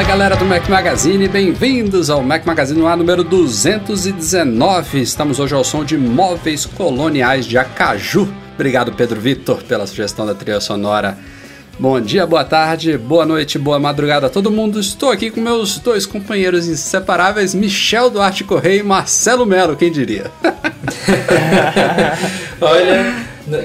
Fala galera do Mac Magazine, bem-vindos ao Mac Magazine no ar número 219. Estamos hoje ao som de Móveis Coloniais de Acaju. Obrigado, Pedro Vitor, pela sugestão da trilha sonora Bom dia, boa tarde, boa noite, boa madrugada a todo mundo. Estou aqui com meus dois companheiros inseparáveis, Michel Duarte Correia e Marcelo Melo, quem diria? Olha,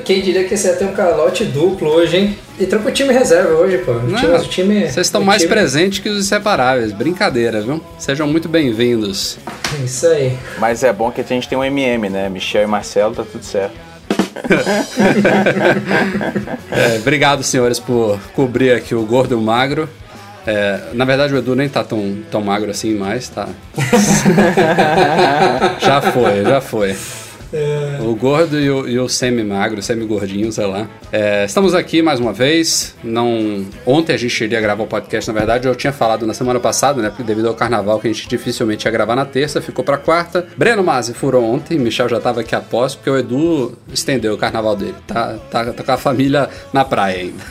quem diria que você ia ter um calote duplo hoje, hein? E troca o time reserva hoje, pô. Não, o time, vocês estão mais time... presentes que os inseparáveis. Brincadeira, viu? Sejam muito bem-vindos. Isso aí. Mas é bom que a gente tem um MM, né? Michel e Marcelo, tá tudo certo. é, obrigado, senhores, por cobrir aqui o gordo e o magro. É, na verdade, o Edu nem tá tão, tão magro assim mais, tá? já foi, já foi. É. O gordo e o, e o semi-magro, semi-gordinho, sei lá. É, estamos aqui mais uma vez. Não, ontem a gente iria gravar o podcast, na verdade, eu tinha falado na semana passada, né? Porque devido ao carnaval que a gente dificilmente ia gravar na terça, ficou pra quarta. Breno Mazzi furou ontem, Michel já tava aqui após, porque o Edu estendeu o carnaval dele. Tá, tá, tá com a família na praia ainda.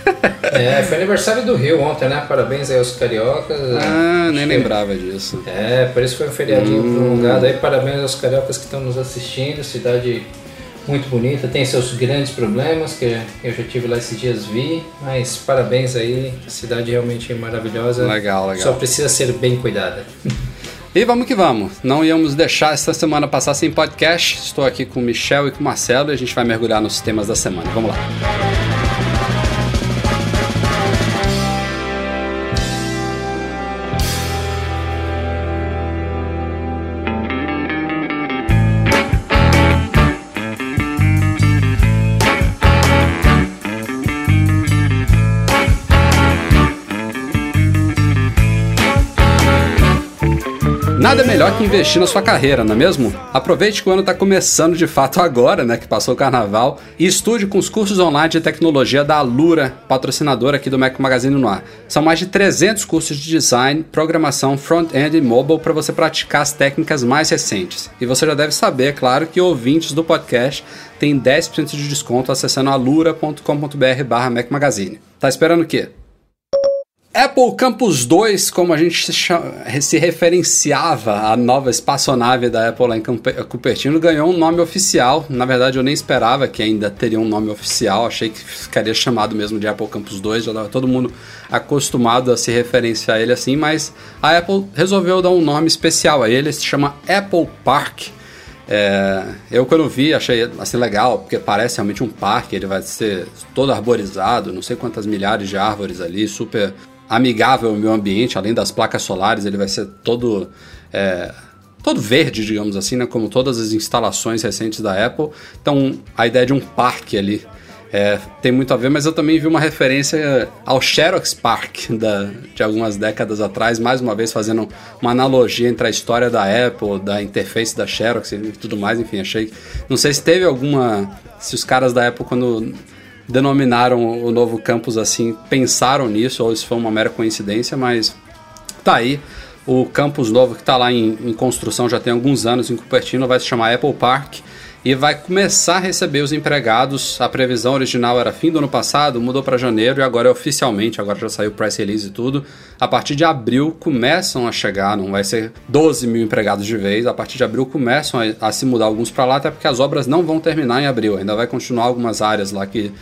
é, foi aniversário do Rio ontem, né? Parabéns aí aos cariocas. Ah, nem lembrava disso. É, por isso foi um feriadinho hum. prolongado aí. Parabéns aos cariocas que estão nos assistindo. Cidade cidade muito bonita, tem seus grandes problemas que eu já tive lá esses dias vi, mas parabéns aí, cidade realmente maravilhosa. Legal, legal. Só precisa ser bem cuidada. E vamos que vamos. Não íamos deixar esta semana passar sem podcast. Estou aqui com o Michel e com o Marcelo e a gente vai mergulhar nos temas da semana. Vamos lá. Melhor que investir na sua carreira, não é mesmo? Aproveite que o ano está começando de fato agora, né, que passou o carnaval, e estude com os cursos online de tecnologia da Alura, patrocinadora aqui do Mac Magazine no ar. São mais de 300 cursos de design, programação, front-end e mobile para você praticar as técnicas mais recentes. E você já deve saber, é claro, que ouvintes do podcast têm 10% de desconto acessando alura.com.br barra Mac Magazine. Tá esperando o quê? Apple Campus 2, como a gente se, referenciava à nova espaçonave da Apple lá em Cupertino, ganhou um nome oficial. Na verdade, eu nem esperava que ainda teria um nome oficial. Achei que ficaria chamado mesmo de Apple Campus 2. Já estava todo mundo acostumado a se referenciar a ele assim, mas a Apple resolveu dar um nome especial a ele. Se chama Apple Park. É, eu quando vi achei assim legal, porque parece realmente um parque, ele vai ser todo arborizado, não sei quantas milhares de árvores ali, super amigável ao meio ambiente, além das placas solares, ele vai ser todo. É, todo verde, digamos assim, né? Como todas as instalações recentes da Apple. Então, a ideia de um parque ali é, tem muito a ver, mas eu também vi uma referência ao Xerox Park da, de algumas décadas atrás, mais uma vez fazendo uma analogia entre a história da Apple, da interface da Xerox e tudo mais, enfim, achei. Não sei se teve alguma. Se os caras da Apple, quando denominaram o novo campus assim, pensaram nisso, ou isso foi uma mera coincidência, mas tá aí. O campus novo que está lá em, em, construção já tem alguns anos em Cupertino vai se chamar Apple Park e vai começar a receber os empregados. A previsão original era fim do ano passado, mudou para janeiro e agora é oficialmente, agora já saiu o press release e tudo. A partir de abril começam a chegar, não vai ser 12 mil empregados de vez, a partir de abril começam a, a se mudar alguns para lá, até porque as obras não vão terminar em abril, ainda vai continuar algumas áreas lá que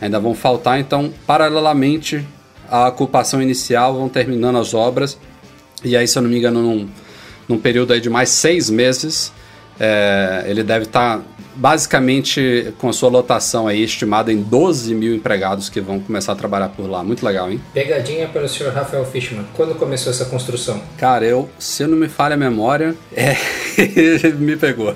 ainda vão faltar, então, paralelamente à ocupação inicial, vão terminando as obras, e aí, se eu não me engano, num, num período aí de mais seis meses, é, ele deve estar tá basicamente com a sua lotação aí estimada em 12 mil empregados que vão começar a trabalhar por lá. Muito legal, hein? Pegadinha para o senhor Rafael Fishman. Quando começou essa construção? Cara, eu, se não me falha a memória, é. me pegou.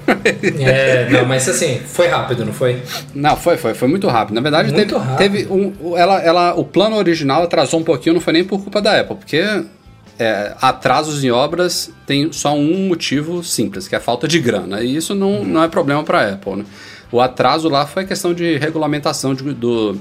é, não, mas assim, foi rápido, não foi? Não, foi, foi, foi muito rápido. Na verdade, muito teve, rápido. teve um. Ela, ela, o plano original atrasou um pouquinho, não foi nem por culpa da Apple, porque é, atrasos em obras tem só um motivo simples, que é a falta de grana. E isso não, não é problema para a Apple. Né? O atraso lá foi questão de regulamentação de, do,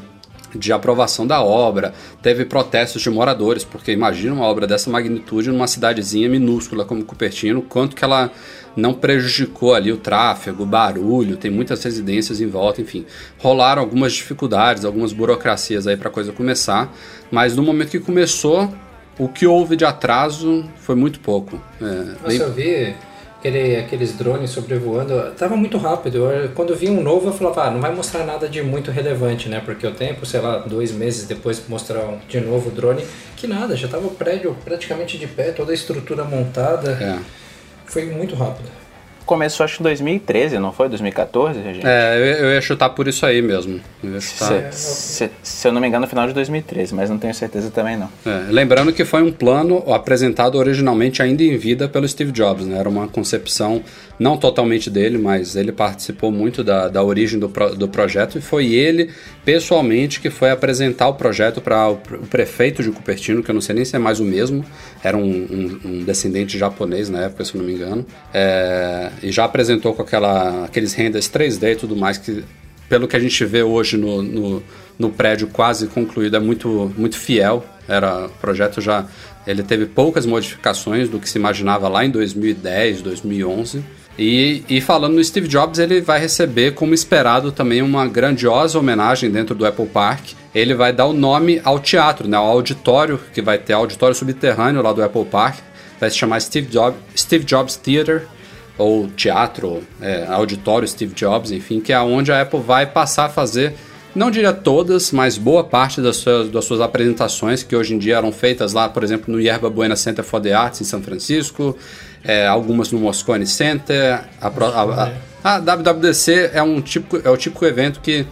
de aprovação da obra. Teve protestos de moradores, porque imagina uma obra dessa magnitude numa cidadezinha minúscula como Cupertino, quanto que ela não prejudicou ali o tráfego, o barulho, tem muitas residências em volta, enfim. Rolaram algumas dificuldades, algumas burocracias aí para a coisa começar, mas no momento que começou, o que houve de atraso foi muito pouco. É, Nossa, bem... eu vi aquele, aqueles drones sobrevoando, tava muito rápido. Eu, quando vi um novo, eu falava, ah, não vai mostrar nada de muito relevante, né? Porque o tempo, sei lá, dois meses depois mostrar de novo o drone, que nada, já tava o prédio praticamente de pé, toda a estrutura montada. É. Foi muito rápido começou acho que em 2013, não foi? 2014, gente? É, eu, eu ia chutar por isso aí mesmo. Eu chutar... se, se, se, eu não me engano, no final de 2013, mas não tenho certeza também não. É, lembrando que foi um plano apresentado originalmente ainda em vida pelo Steve Jobs, né? Era uma concepção não totalmente dele, mas ele participou muito da, da origem do, pro, do projeto e foi ele, pessoalmente, que foi apresentar o projeto para o, o, prefeito de Cupertino, que eu não sei nem se é mais o mesmo, era um, um, um descendente japonês na época, se eu não me engano, é, e já apresentou com aquela, aqueles renders 3D e tudo mais, que pelo que a gente vê hoje no, no, no prédio quase concluído, é muito, muito fiel. Era, o projeto já ele teve poucas modificações do que se imaginava lá em 2010, 2011. E, e, falando no Steve Jobs, ele vai receber, como esperado, também uma grandiosa homenagem dentro do Apple Park. Ele vai dar o nome ao teatro, né, ao auditório, que vai ter auditório subterrâneo lá do Apple Park. Vai se chamar Steve, Job, Steve Jobs Theater, ou teatro, é, auditório Steve Jobs, enfim, que é onde a Apple vai passar a fazer, não diria todas, mas boa parte das suas, das suas apresentações, que hoje em dia eram feitas lá, por exemplo, no Yerba Buena Center for the Arts, em São Francisco, é, algumas no Moscone Center. A, a, a, a, WWDC é, um típico, é o típico evento que,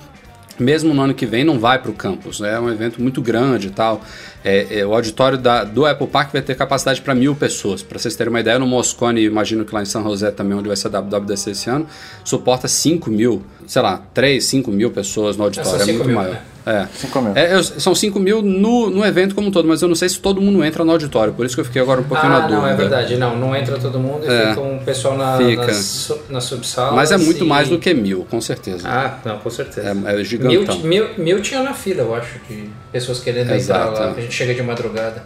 mesmo no ano que vem, não vai para o campus. Né? É um evento muito grande e tal. É, é, o auditório da, do Apple Park vai ter capacidade para mil pessoas. Para vocês terem uma ideia, no Moscone, imagino que lá em São José também, onde vai ser a WWDC esse ano, suporta 5 mil, sei lá, 3, 5 mil pessoas no auditório. É, é muito mil, maior. Né? É. 5 mil. É, eu, são 5 mil no, no evento como um todo, mas eu não sei se todo mundo entra no auditório, por isso que eu fiquei agora um pouquinho ah, na dúvida. Não, é verdade, não, não entra todo mundo e é. fica um pessoal na, fica. nas, na subsala. Mas é muito e... mais do que mil, com certeza. Ah, não, com certeza. É, é gigantão. Mil, mil, mil tinha na fila, eu acho, que pessoas querendo Exato. entrar lá, chega de madrugada.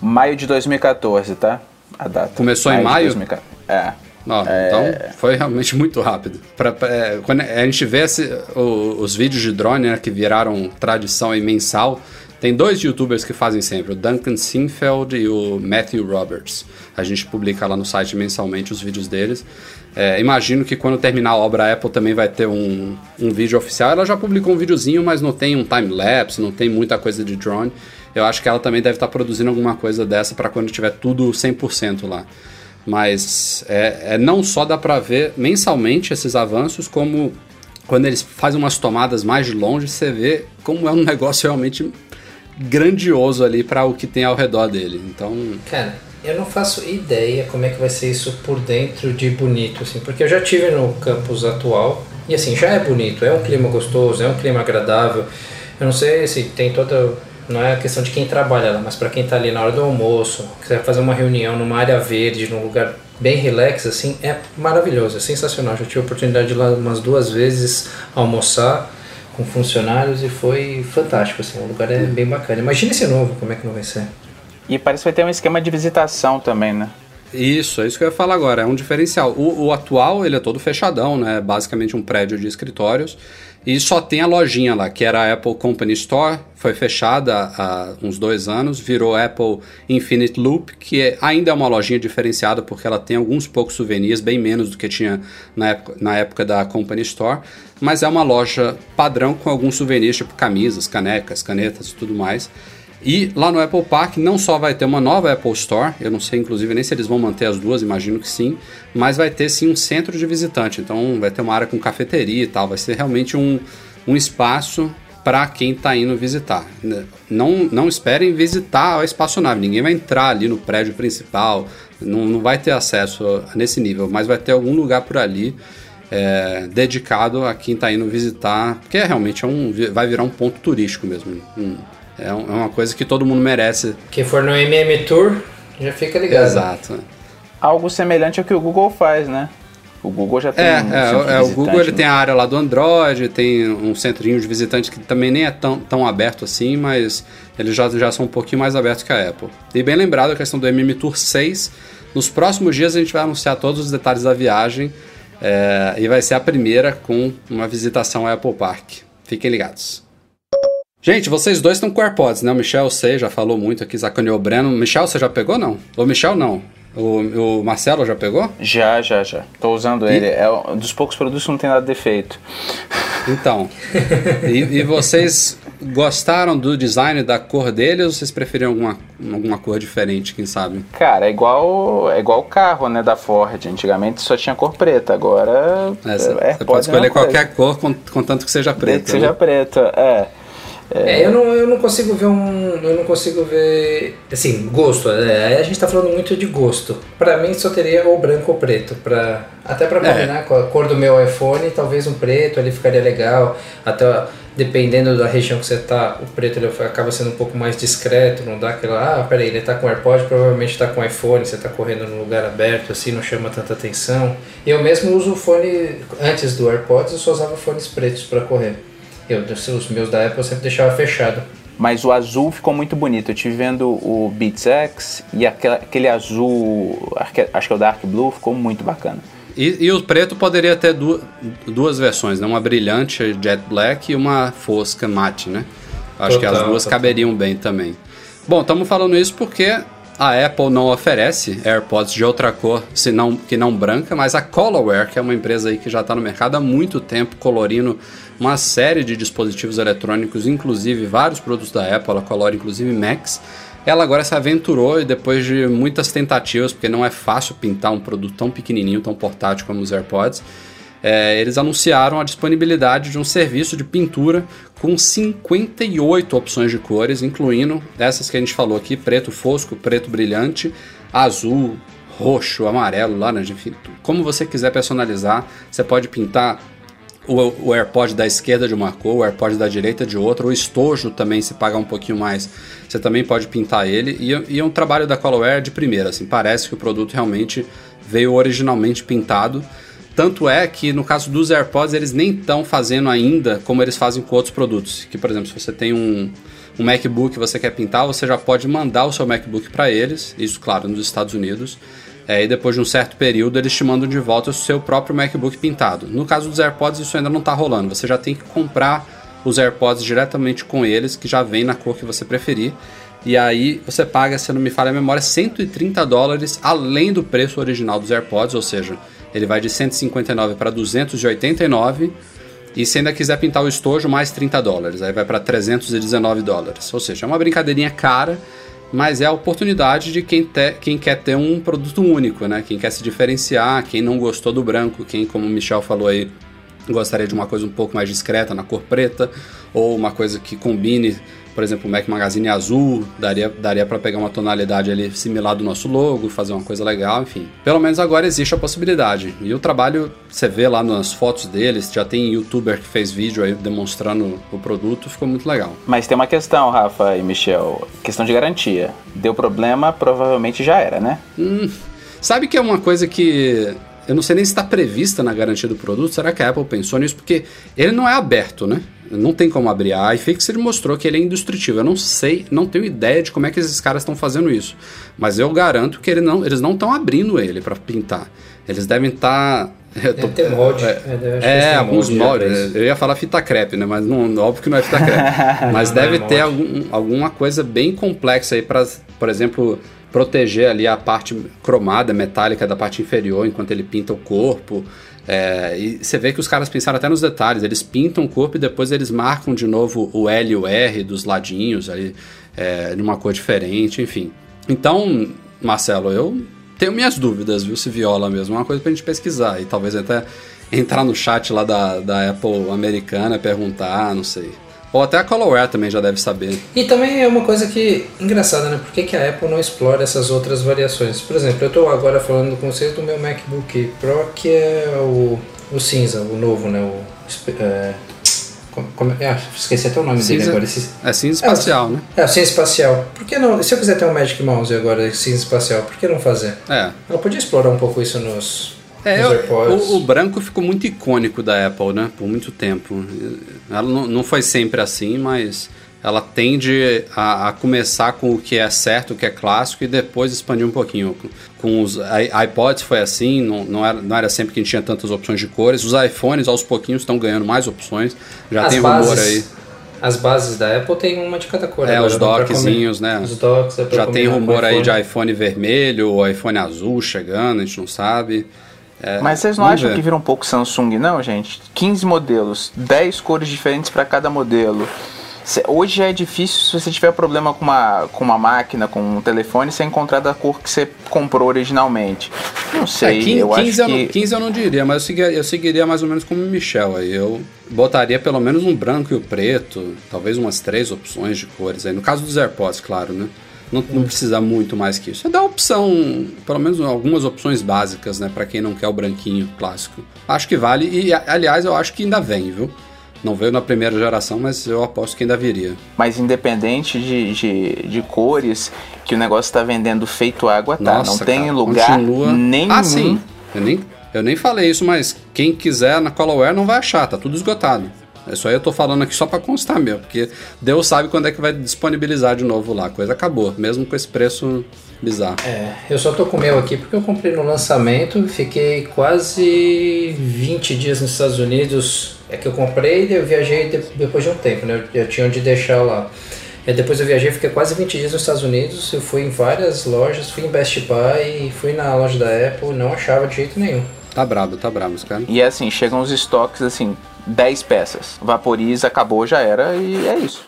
Maio de 2014, tá? A data. Começou maio em maio? 2014. É. Não, é... Então foi realmente muito rápido. Pra, é, quando a gente vê esse, o, os vídeos de drone né, que viraram tradição e mensal, tem dois youtubers que fazem sempre, o Duncan Sinfeld e o Matthew Roberts. A gente publica lá no site mensalmente os vídeos deles. É, imagino que quando terminar a obra, a Apple também vai ter um, um vídeo oficial. Ela já publicou um videozinho, mas não tem um time-lapse, não tem muita coisa de drone. Eu acho que ela também deve estar produzindo alguma coisa dessa para quando tiver tudo 100% lá. Mas é, é não só dá para ver mensalmente esses avanços, como quando eles fazem umas tomadas mais de longe, você vê como é um negócio realmente grandioso ali para o que tem ao redor dele. Então, cara, eu não faço ideia como é que vai ser isso por dentro de bonito, assim, porque eu já tive no campus atual e assim já é bonito, é um clima gostoso, é um clima agradável. Eu não sei se tem toda não é a questão de quem trabalha lá, mas para quem está ali na hora do almoço, quiser fazer uma reunião numa área verde, num lugar bem relax, assim, é maravilhoso, é sensacional. Já tive a oportunidade de ir lá umas duas vezes almoçar com funcionários e foi fantástico, assim, o lugar é bem bacana. Imagina esse novo, como é que não vai ser. E parece que vai ter um esquema de visitação também, né? Isso, é isso que eu ia falar agora, é um diferencial. O, o atual, ele é todo fechadão, né? Basicamente um prédio de escritórios e só tem a lojinha lá, que era a Apple Company Store, foi fechada há uns dois anos, virou Apple Infinite Loop, que é, ainda é uma lojinha diferenciada porque ela tem alguns poucos souvenirs, bem menos do que tinha na época, na época da Company Store, mas é uma loja padrão com alguns souvenirs, tipo camisas, canecas, canetas e tudo mais. E lá no Apple Park não só vai ter uma nova Apple Store, eu não sei inclusive nem se eles vão manter as duas, imagino que sim, mas vai ter sim um centro de visitante. Então vai ter uma área com cafeteria e tal, vai ser realmente um, um espaço para quem está indo visitar. Não, não esperem visitar a espaçonave, ninguém vai entrar ali no prédio principal, não, não vai ter acesso nesse nível, mas vai ter algum lugar por ali é, dedicado a quem está indo visitar, porque é, realmente é um, vai virar um ponto turístico mesmo. Um, é, um, é uma coisa que todo mundo merece. Quem for no MM Tour já fica ligado. Exato. Algo semelhante ao que o Google faz, né? O Google já tem é, um é, é o Google ele né? tem a área lá do Android, tem um centrinho de visitantes que também nem é tão, tão aberto assim, mas eles já, já são um pouquinho mais abertos que a Apple. E bem lembrado a questão do MM Tour 6. Nos próximos dias a gente vai anunciar todos os detalhes da viagem é, e vai ser a primeira com uma visitação ao Apple Park. Fiquem ligados. Gente, vocês dois estão com AirPods, né? O Michel, eu sei, já falou muito aqui, sacaneou o Breno. Michel, você já pegou, não? O Michel, não. O, o, Marcelo já pegou? Já, já, já. Tô usando e? ele. É um dos poucos produtos que não tem nada de defeito. Então. e, e, vocês gostaram do design da cor dele ou vocês preferiam alguma, alguma cor diferente, quem sabe? Cara, é igual é igual o carro, né, da Ford. Antigamente só tinha cor preta, agora é, você é, pode escolher qualquer cor, contanto que seja preta. Que seja né? preta, é. É, eu, não, eu não consigo ver um. Eu não consigo ver. Assim, gosto. É, a gente tá falando muito de gosto. Pra mim só teria ou branco ou preto. Pra, até pra é. combinar é. com a cor do meu iPhone, talvez um preto ali ficaria legal. Até dependendo da região que você tá, o preto ele acaba sendo um pouco mais discreto, não dá aquela. Ah, peraí, ele tá com AirPod, provavelmente tá com iPhone, você tá correndo num lugar aberto, assim, não chama tanta atenção. Eu mesmo uso o fone. Antes do AirPods, eu só usava fones pretos para correr. Eu, os meus da Apple eu sempre deixava fechado. Mas o azul ficou muito bonito. Eu tive vendo o Beats X e aquele, aquele azul, acho que é o Dark Blue, ficou muito bacana. E, e o preto poderia ter du duas versões, né? Uma brilhante Jet Black e uma fosca mate, né? Acho total, que as duas total. caberiam bem também. Bom, estamos falando isso porque a Apple não oferece AirPods de outra cor senão, que não branca, mas a Colorware, que é uma empresa aí que já está no mercado há muito tempo, colorindo uma série de dispositivos eletrônicos, inclusive vários produtos da Apple, ela colore inclusive Macs. Ela agora se aventurou e depois de muitas tentativas, porque não é fácil pintar um produto tão pequenininho, tão portátil como os AirPods, é, eles anunciaram a disponibilidade de um serviço de pintura com 58 opções de cores, incluindo essas que a gente falou aqui: preto fosco, preto brilhante, azul, roxo, amarelo, laranja, enfim, como você quiser personalizar, você pode pintar o, o AirPod da esquerda de uma cor, o AirPod da direita de outra, o estojo também, se pagar um pouquinho mais, você também pode pintar ele. E, e é um trabalho da Colorware de primeira, assim, parece que o produto realmente veio originalmente pintado. Tanto é que no caso dos AirPods eles nem estão fazendo ainda como eles fazem com outros produtos. Que, por exemplo, se você tem um, um MacBook que você quer pintar, você já pode mandar o seu MacBook para eles, isso, claro, nos Estados Unidos. É, e depois de um certo período eles te mandam de volta o seu próprio MacBook pintado. No caso dos AirPods isso ainda não está rolando, você já tem que comprar os AirPods diretamente com eles, que já vem na cor que você preferir. E aí você paga, se não me falha a memória, 130 dólares além do preço original dos AirPods, ou seja, ele vai de 159 para 289. E se ainda quiser pintar o estojo, mais 30 dólares. Aí vai para 319 dólares. Ou seja, é uma brincadeirinha cara mas é a oportunidade de quem, te, quem quer ter um produto único, né? Quem quer se diferenciar, quem não gostou do branco, quem, como o Michel falou aí, gostaria de uma coisa um pouco mais discreta na cor preta, ou uma coisa que combine por exemplo, o Mac Magazine azul, daria, daria para pegar uma tonalidade ali similar do nosso logo, fazer uma coisa legal, enfim. Pelo menos agora existe a possibilidade. E o trabalho, você vê lá nas fotos deles, já tem youtuber que fez vídeo aí demonstrando o produto, ficou muito legal. Mas tem uma questão, Rafa e Michel, questão de garantia. Deu problema, provavelmente já era, né? Hum, sabe que é uma coisa que eu não sei nem se está prevista na garantia do produto. Será que a Apple pensou nisso? Porque ele não é aberto, né? Não tem como abrir. A iFix ele mostrou que ele é indestrutível. Eu não sei, não tenho ideia de como é que esses caras estão fazendo isso. Mas eu garanto que ele não, eles não estão abrindo ele para pintar. Eles devem estar. Tá, Deve ter molde. É, é, é alguns moldes. Eu ia falar fita crepe, né? Mas não, óbvio que não é fita crepe. Mas não, deve não é ter algum, alguma coisa bem complexa aí para, por exemplo, proteger ali a parte cromada, metálica da parte inferior enquanto ele pinta o corpo. É, e você vê que os caras pensaram até nos detalhes. Eles pintam o corpo e depois eles marcam de novo o L e o R dos ladinhos ali, é, numa cor diferente, enfim. Então, Marcelo, eu tenho minhas dúvidas, viu, se viola mesmo. É uma coisa pra gente pesquisar e talvez até entrar no chat lá da, da Apple americana, perguntar, não sei. Ou até a Colorware também já deve saber. E também é uma coisa que engraçada, né? Por que, que a Apple não explora essas outras variações? Por exemplo, eu estou agora falando com vocês do meu MacBook Pro, que é o, o cinza, o novo, né? O, é, como, como, ah, esqueci até o nome cinza, dele agora. Esse, é cinza espacial, é, né? É, cinza espacial. Por que não? Se eu quiser ter um Magic Mouse agora, cinza espacial, por que não fazer? É. Ela podia explorar um pouco isso nos, é, o, o, branco ficou muito icônico da Apple, né? Por muito tempo. Ela não, não foi sempre assim, mas ela tende a, a, começar com o que é certo, o que é clássico, e depois expandir um pouquinho. Com os iPods foi assim, não, não, era, não era sempre que a gente tinha tantas opções de cores. Os iPhones, aos pouquinhos, estão ganhando mais opções. Já As tem bases, rumor aí. As bases da Apple tem uma de cada cor. É, agora, os dockzinhos, né? Os docks, é Já tem rumor aí de iPhone vermelho, iPhone azul chegando, a gente não sabe. É, Mas vocês não acham ver. que vira um pouco Samsung, não, gente? 15 modelos, 10 cores diferentes para cada modelo. Hoje já é difícil, se você tiver problema com uma, com uma máquina, com um telefone, você encontrar da cor que você comprou originalmente. Não sei, é, 15, eu 15 acho eu que... Não, 15 eu não diria, mas eu seguiria, eu seguiria mais ou menos como o Michel. Aí eu botaria pelo menos um branco e o preto, talvez umas três opções de cores aí. No caso dos AirPods, claro, né? Não, não, precisa muito mais que isso. É dar opção, pelo menos algumas opções básicas, né? Para quem não quer o branquinho clássico. Acho que vale. E, aliás, eu acho que ainda vem, viu? Não veio na primeira geração, mas eu aposto que ainda viria. Mas independente de, de, de cores, que o negócio está vendendo feito água, tá? Nossa, não tem cara, lugar continua... nenhum. Ah, sim. Eu nem, eu nem falei isso, mas quem quiser na Colorware não vai achar, tá tudo esgotado. Isso aí eu tô falando aqui só para constar mesmo, porque Deus sabe quando é que vai disponibilizar de novo lá. A coisa acabou, mesmo com esse preço bizarro. É, eu só tô com o meu aqui porque eu comprei no lançamento, fiquei quase 20 dias nos Estados Unidos. É que eu comprei e eu viajei depois de um tempo, né? Eu tinha onde deixar lá. E depois eu viajei, fiquei quase 20 dias nos Estados Unidos. Eu fui em várias lojas, fui em Best Buy, fui na loja da Apple, não achava de jeito nenhum. Tá brabo, tá brabo, cara. E é assim, chegam os estoques assim, 10 peças. Vaporiza, acabou, já era e é isso.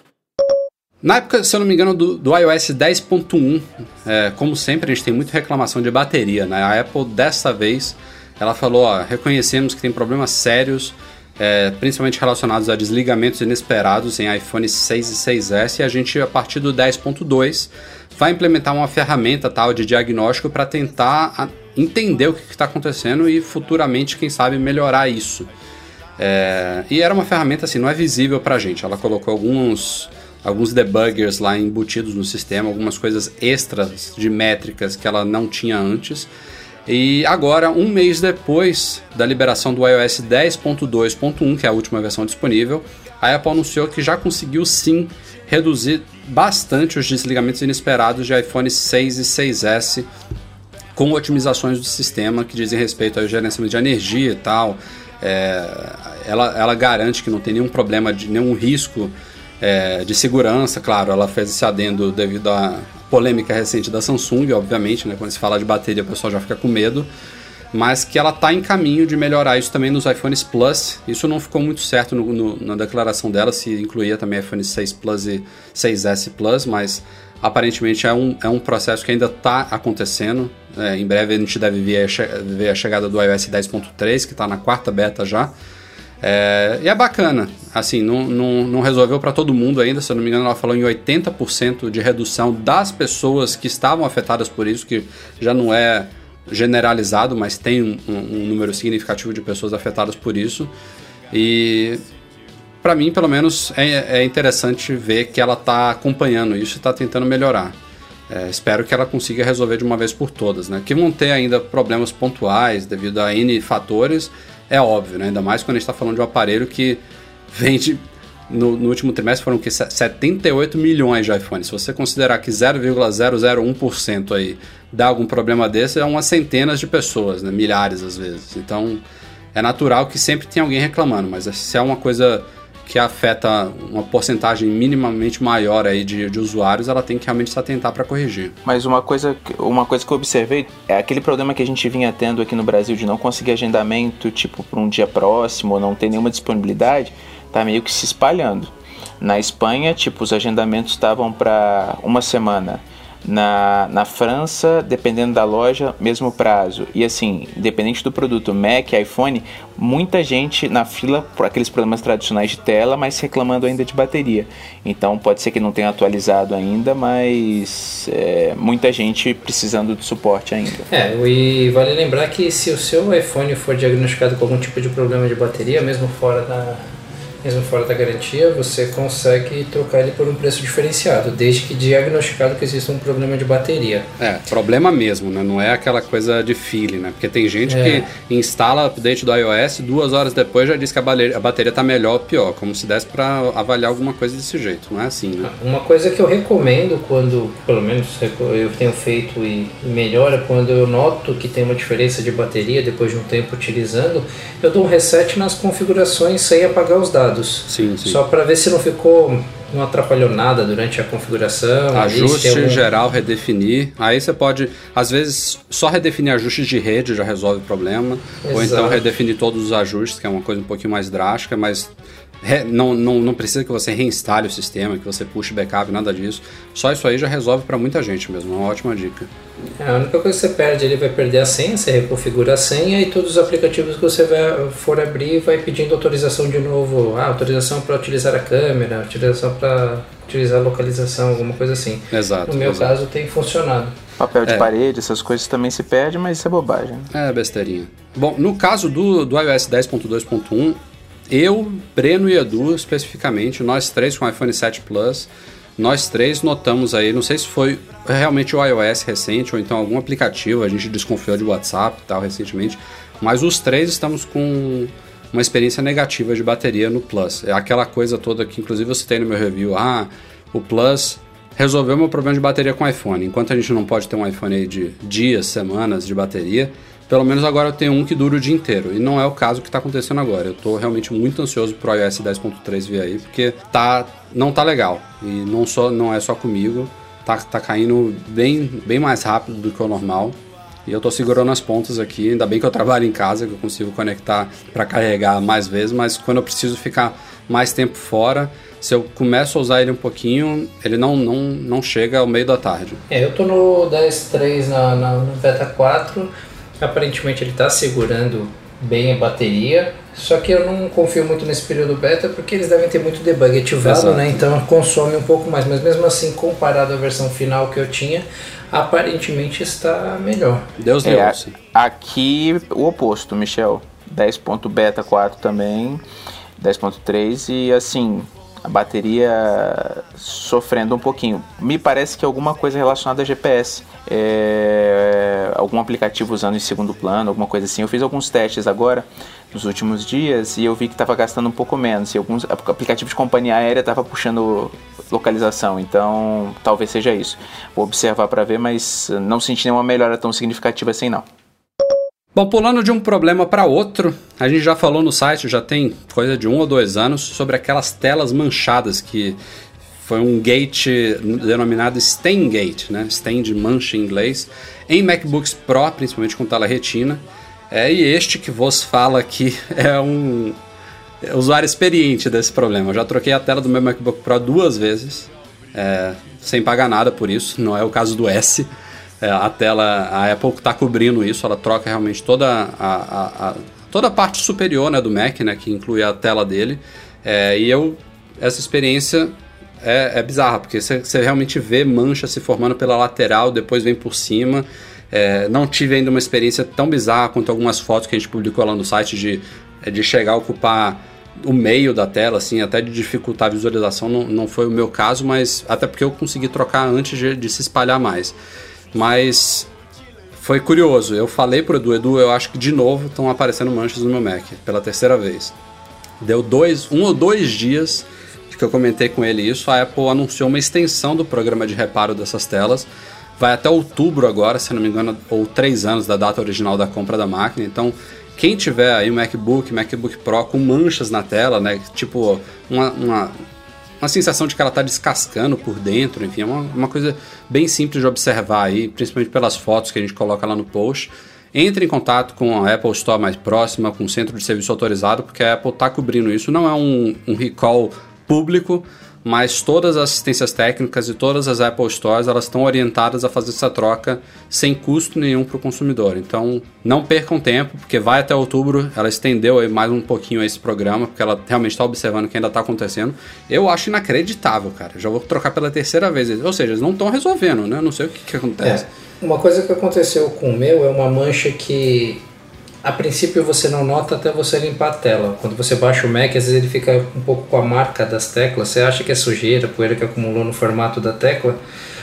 Na época, se eu não me engano, do, do iOS 10.1, é, como sempre, a gente tem muita reclamação de bateria. Né? A Apple, dessa vez, ela falou: ó, reconhecemos que tem problemas sérios, é, principalmente relacionados a desligamentos inesperados em iPhone 6 e 6S, e a gente, a partir do 10.2, vai implementar uma ferramenta tal de diagnóstico para tentar entender o que está acontecendo e futuramente, quem sabe, melhorar isso. É, e era uma ferramenta assim, não é visível para a gente. Ela colocou alguns, alguns debuggers lá embutidos no sistema, algumas coisas extras de métricas que ela não tinha antes. E agora, um mês depois da liberação do iOS 10.2.1, que é a última versão disponível, a Apple anunciou que já conseguiu sim reduzir bastante os desligamentos inesperados de iPhone 6 e 6S com otimizações do sistema que dizem respeito ao gerenciamento de energia e tal, é, ela, ela garante que não tem nenhum problema, de nenhum risco é, de segurança. Claro, ela fez esse adendo devido à polêmica recente da Samsung, obviamente, né? Quando se fala de bateria, o pessoal já fica com medo. Mas que ela está em caminho de melhorar isso também nos iPhones Plus. Isso não ficou muito certo no, no, na declaração dela, se incluía também iPhone 6 Plus e 6S Plus, mas aparentemente é um, é um processo que ainda está acontecendo. É, em breve a gente deve ver a, ver a chegada do iOS 10.3, que está na quarta beta já. É, e é bacana, assim, não, não, não resolveu para todo mundo ainda, se eu não me engano, ela falou em 80% de redução das pessoas que estavam afetadas por isso, que já não é generalizado, mas tem um, um número significativo de pessoas afetadas por isso. E para mim, pelo menos, é, é, interessante ver que ela está acompanhando isso e está tentando melhorar. É, espero que ela consiga resolver de uma vez por todas, né? Que vão ter ainda problemas pontuais devido a N fatores, é óbvio, né? Ainda mais quando a gente está falando de um aparelho que vende. No, no, último trimestre foram que 78 milhões de iPhones. Se você considerar que 0,001% aí dá algum problema desse, é umas centenas de pessoas, né? milhares às vezes. Então é natural que sempre tenha alguém reclamando, mas se é uma coisa que afeta uma porcentagem minimamente maior aí de, de usuários, ela tem que realmente se atentar para corrigir. Mas uma coisa, uma coisa que eu observei é aquele problema que a gente vinha tendo aqui no Brasil de não conseguir agendamento, tipo, para um dia próximo, ou não ter nenhuma disponibilidade, tá meio que se espalhando. Na Espanha, tipo, os agendamentos estavam para uma semana. Na, na França, dependendo da loja, mesmo prazo. E assim, independente do produto Mac, iPhone, muita gente na fila por aqueles problemas tradicionais de tela, mas reclamando ainda de bateria. Então pode ser que não tenha atualizado ainda, mas é, muita gente precisando de suporte ainda. É, e vale lembrar que se o seu iPhone for diagnosticado com algum tipo de problema de bateria, mesmo fora da, mesmo fora da garantia, você consegue trocar ele por um preço diferenciado, desde que diagnosticado que exista um problema de bateria. É, problema mesmo, né? Não é aquela coisa de feeling, né? Porque tem gente é. que instala update do iOS duas horas depois já diz que a bateria está melhor ou pior, como se desse para avaliar alguma coisa desse jeito, não é assim, né? Uma coisa que eu recomendo quando, pelo menos eu tenho feito e melhora, quando eu noto que tem uma diferença de bateria depois de um tempo utilizando, eu dou um reset nas configurações sem apagar os dados dados. Sim, sim. Só para ver se não ficou, não atrapalhou nada durante a configuração. Ajuste algum... geral, redefinir. Aí você pode, às vezes, só redefinir ajustes de rede já resolve o problema. Exato. Ou então redefinir todos os ajustes, que é uma coisa um pouquinho mais drástica, mas não, não, não precisa que você reinstale o sistema, que você puxe backup, nada disso. Só isso aí já resolve para muita gente mesmo, é uma ótima dica. É, a única coisa que você perde, ele vai perder a senha, você reconfigura a senha e todos os aplicativos que você vai, for abrir vai pedindo autorização de novo. Ah, autorização para utilizar a câmera, autorização para utilizar a localização, alguma coisa assim. Exato. No meu exato. caso tem funcionado. Papel de é. parede, essas coisas também se perde, mas isso é bobagem. É besteirinha. Bom, no caso do, do iOS 10.2.1, eu, Breno e Edu, especificamente, nós três com o iPhone 7 Plus, nós três notamos aí, não sei se foi realmente o iOS recente ou então algum aplicativo, a gente desconfiou de WhatsApp e tal recentemente, mas os três estamos com uma experiência negativa de bateria no Plus. É aquela coisa toda que inclusive eu citei no meu review, ah, o Plus resolveu meu problema de bateria com o iPhone. Enquanto a gente não pode ter um iPhone aí de dias, semanas de bateria, pelo menos agora eu tenho um que dura o dia inteiro. E não é o caso que está acontecendo agora. Eu estou realmente muito ansioso pro iOS 10.3 vir aí, porque tá, não tá legal. E não, só, não é só comigo. Tá, tá caindo bem, bem mais rápido do que o normal. E eu estou segurando as pontas aqui. Ainda bem que eu trabalho em casa, que eu consigo conectar para carregar mais vezes, mas quando eu preciso ficar mais tempo fora, se eu começo a usar ele um pouquinho, ele não, não, não chega ao meio da tarde. É, eu tô no 10.3 na, na, no beta 4 Aparentemente ele está segurando bem a bateria, só que eu não confio muito nesse período beta porque eles devem ter muito debug ativado, Exato. né? Então consome um pouco mais, mas mesmo assim, comparado à versão final que eu tinha, aparentemente está melhor. Deus é, Deus. Aqui o oposto, Michel. 10.beta 4 também, 10.3 e assim, a bateria sofrendo um pouquinho. Me parece que alguma coisa relacionada a GPS, é, algum aplicativo usando em segundo plano, alguma coisa assim. Eu fiz alguns testes agora nos últimos dias e eu vi que estava gastando um pouco menos. E alguns aplicativos de companhia aérea estavam puxando localização, então talvez seja isso. Vou observar para ver, mas não senti nenhuma melhora tão significativa assim não. Bom, pulando de um problema para outro, a gente já falou no site, já tem coisa de um ou dois anos, sobre aquelas telas manchadas que foi um gate denominado Stain Gate, né? Stain de mancha em inglês, em MacBooks Pro, principalmente com tela retina. É, e este que vos fala aqui é um usuário experiente desse problema. Eu já troquei a tela do meu MacBook Pro duas vezes, é, sem pagar nada por isso, não é o caso do S. É, a tela, a Apple está cobrindo isso, ela troca realmente toda a, a, a, toda a parte superior né, do Mac, né, que inclui a tela dele. É, e eu, essa experiência é, é bizarra, porque você realmente vê mancha se formando pela lateral, depois vem por cima. É, não tive ainda uma experiência tão bizarra quanto algumas fotos que a gente publicou lá no site de, de chegar a ocupar o meio da tela, assim, até de dificultar a visualização, não, não foi o meu caso, mas até porque eu consegui trocar antes de, de se espalhar mais. Mas foi curioso. Eu falei pro Edu, Edu, eu acho que de novo estão aparecendo manchas no meu Mac, pela terceira vez. Deu dois, um ou dois dias que eu comentei com ele isso, a Apple anunciou uma extensão do programa de reparo dessas telas. Vai até outubro agora, se não me engano, ou três anos da data original da compra da máquina. Então, quem tiver aí um MacBook, MacBook Pro com manchas na tela, né? Tipo, uma, uma, uma sensação de que ela está descascando por dentro, enfim, é uma, uma coisa bem simples de observar aí, principalmente pelas fotos que a gente coloca lá no post. Entre em contato com a Apple Store mais próxima, com o centro de serviço autorizado, porque a Apple está cobrindo isso. Não é um, um recall público, mas todas as assistências técnicas e todas as Apple Stores elas estão orientadas a fazer essa troca sem custo nenhum para o consumidor. Então não percam tempo, porque vai até outubro. Ela estendeu mais um pouquinho esse programa, porque ela realmente está observando o que ainda está acontecendo. Eu acho inacreditável, cara. Já vou trocar pela terceira vez. Ou seja, eles não estão resolvendo, né? Não sei o que, que acontece. É. Uma coisa que aconteceu com o meu é uma mancha que a princípio você não nota até você limpar a tela. Quando você baixa o Mac, às vezes ele fica um pouco com a marca das teclas. Você acha que é sujeira, poeira que acumulou no formato da tecla,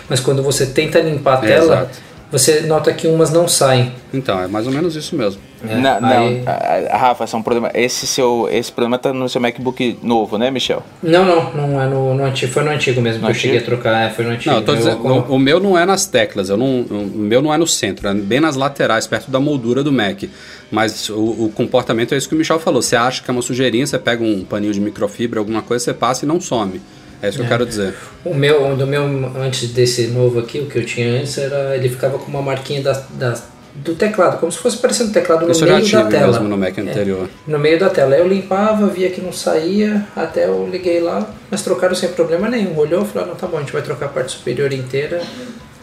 mas quando você tenta limpar a é, tela, exato. Você nota que umas não saem. Então, é mais ou menos isso mesmo. É, não, aí... não, Rafa, esse é um problema. Esse seu, esse problema tá no seu MacBook novo, né, Michel? Não, não, não é no, no antigo. Foi no antigo mesmo no que antigo? eu cheguei a trocar. É, foi no antigo. Não, tô dizendo, eu, o, o, meu não é nas teclas. Eu não, o meu não é no centro, é bem nas laterais, perto da moldura do Mac. Mas o, o, comportamento é isso que o Michel falou. Você acha que é uma sujeirinha, você pega um paninho de microfibra, alguma coisa, você passa e não some. É isso que é. eu quero dizer. O meu, do meu, antes desse novo aqui, o que eu tinha antes, era ele ficava com uma marquinha da, da do teclado, como se fosse parecendo um teclado no Isso meio da tela. Mesmo no Mac anterior. É, no meio da tela. Eu limpava, via que não saía, até eu liguei lá, mas trocaram sem problema nenhum. Olhou e falou, ah, não, tá bom, a gente vai trocar a parte superior inteira.